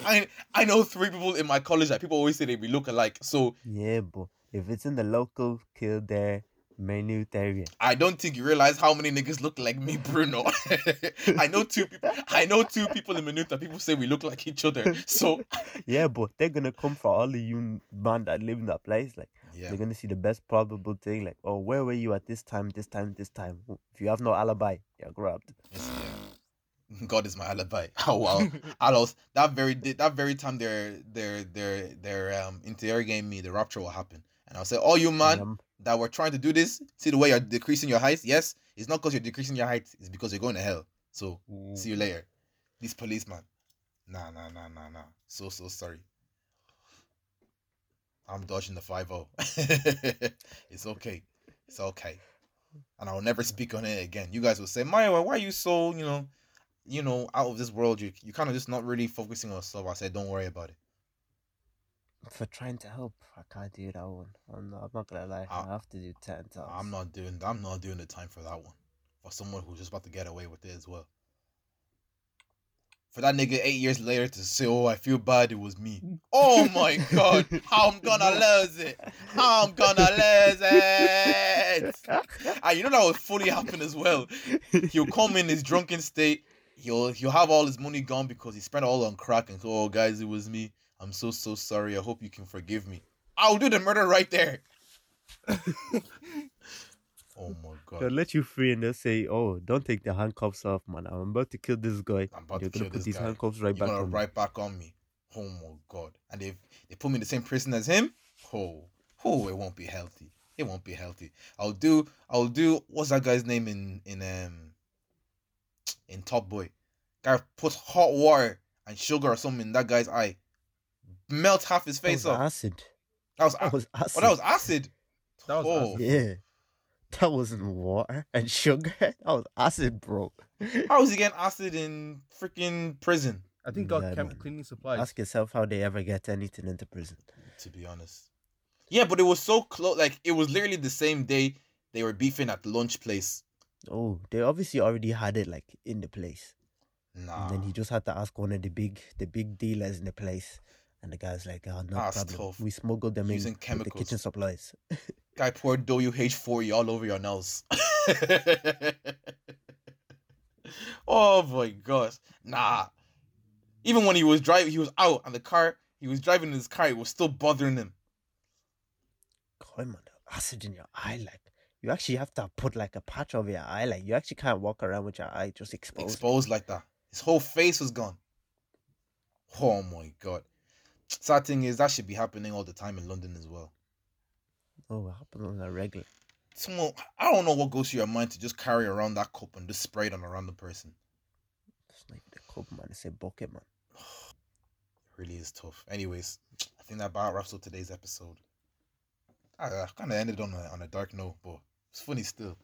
I I know three people in my college that people always say they be look alike. So Yeah, but if it's in the local Kildare, Maynooth area, I don't think you realize how many niggas look like me, Bruno. [LAUGHS] I know two people. I know two people in Maynooth that people say we look like each other. So [LAUGHS] yeah, but they're gonna come for all of you man that live in that place. Like yeah, they're gonna see the best probable thing. Like, oh, where were you at this time, this time, this time? If you have no alibi, you're grabbed. Yes, yeah. God is my alibi. [LAUGHS] Oh wow. I lost that very that very time they're they're they're they're um interrogating me, the rapture will happen. And I'll say, Oh you man Um, that were trying to do this, see the way you're decreasing your height? Yes, it's not because you're decreasing your height, it's because you're going to hell. So see you later. This policeman. Nah nah nah nah nah. So so sorry. I'm dodging the 5 [LAUGHS] It's okay. It's okay. And I'll never speak on it again. You guys will say, Maya, why are you so, you know, you know, out of this world? You you kind of just not really focusing on stuff. I said, don't worry about it. For trying to help, I can't do that one. I'm not, I'm not gonna lie. Ah, I have to do ten times. I'm not doing I'm not doing the time for that one. For someone who's just about to get away with it as well. For that nigga eight years later to say, Oh, I feel bad it was me. Oh my god, how I'm gonna [LAUGHS] lose it. How I'm gonna lose it. And you know that would fully happen as well. He'll come in his drunken state. He'll he'll have all his money gone because he spent all on crack and so, oh guys, it was me. I'm so so sorry. I hope you can forgive me. I'll do the murder right there. [LAUGHS] oh my god. They'll let you free and they'll say, "Oh, don't take the handcuffs off, man. I'm about to kill this guy. I'm about You're to gonna kill put this these guy. handcuffs right You're back gonna on." me." back on me. Oh my god. And if they put me in the same prison as him, oh, oh, it won't be healthy. it won't be healthy. I'll do I'll do what's that guy's name in in um in Top Boy? Guy puts hot water and sugar or something in that guy's eye. Melt half his That face was off. acid. That was That acid. was acid. Oh, that was acid. That was Oh. acid. Yeah. That wasn't water and sugar. [LAUGHS] That was acid, bro. How was he getting acid in freaking prison? I think God Yeah, chem- man. cleaning supplies. Ask yourself how they ever get anything into prison. To be honest. Yeah, but it was so close. Like it was literally the same day they were beefing at the lunch place. Oh, they obviously already had it like in the place. Nah, And then he just had to ask one of the big the big dealers in the place. And the guy's like, oh, no That's problem. tough. We smuggled them Using in with the chemicals. kitchen supplies. [LAUGHS] guy poured WD-40 all over your nose. [LAUGHS] oh my gosh. Nah. Even when he was driving, he was out and the car, he was driving in his car, it was still bothering him. Man, the acid in your eye, like you actually have to put like a patch over your eye. Like you actually can't walk around with your eye just exposed. Exposed like that. His whole face was gone. Oh my god. Sad thing is that should be happening all the time in London as well. Oh, it happens on a regular. Someone I don't know what goes through your mind to just carry around that cup and just spray it on a random person. It's like the cup, man. It's a bucket, man. It [SIGHS] really is tough. Anyways, I think that about wraps up today's episode. I, I kind of ended on a on a dark note, but it's funny still.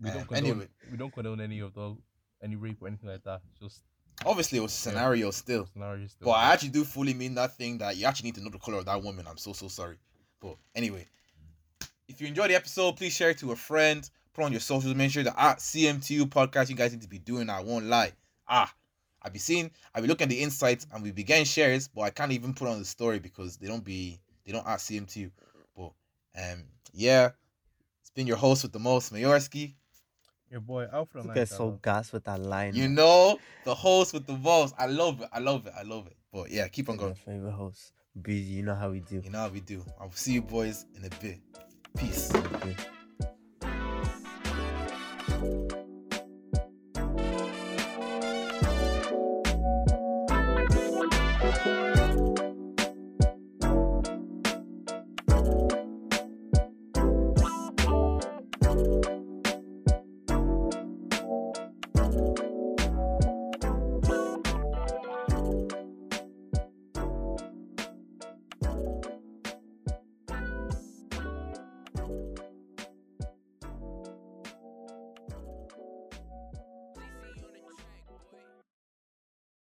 we don't Um, condone, anyway. we don't condone any of the any rape or anything like that. Just Obviously, it was a scenario still, scenarios. but I actually do fully mean that thing that you actually need to know the color of that woman. I'm so so sorry, but anyway, if you enjoyed the episode, please share it to a friend. Put on your socials. Make sure that at CMTU podcast, you guys need to be doing. I won't lie. Ah, I'll be seeing, I'll be looking at the insights, and we be getting shares, but I can't even put on the story because they don't be, they don't at CMTU. But um, yeah, it's been your host with the most, Mayorski. Your boy Alfred. You guys so gas with that line. You know, the host with the most. I love it. I love it. I love it. But yeah, keep on Your going. favorite host. Busy, you know how we do. You know how we do. I'll see you boys in a bit. Peace. Okay.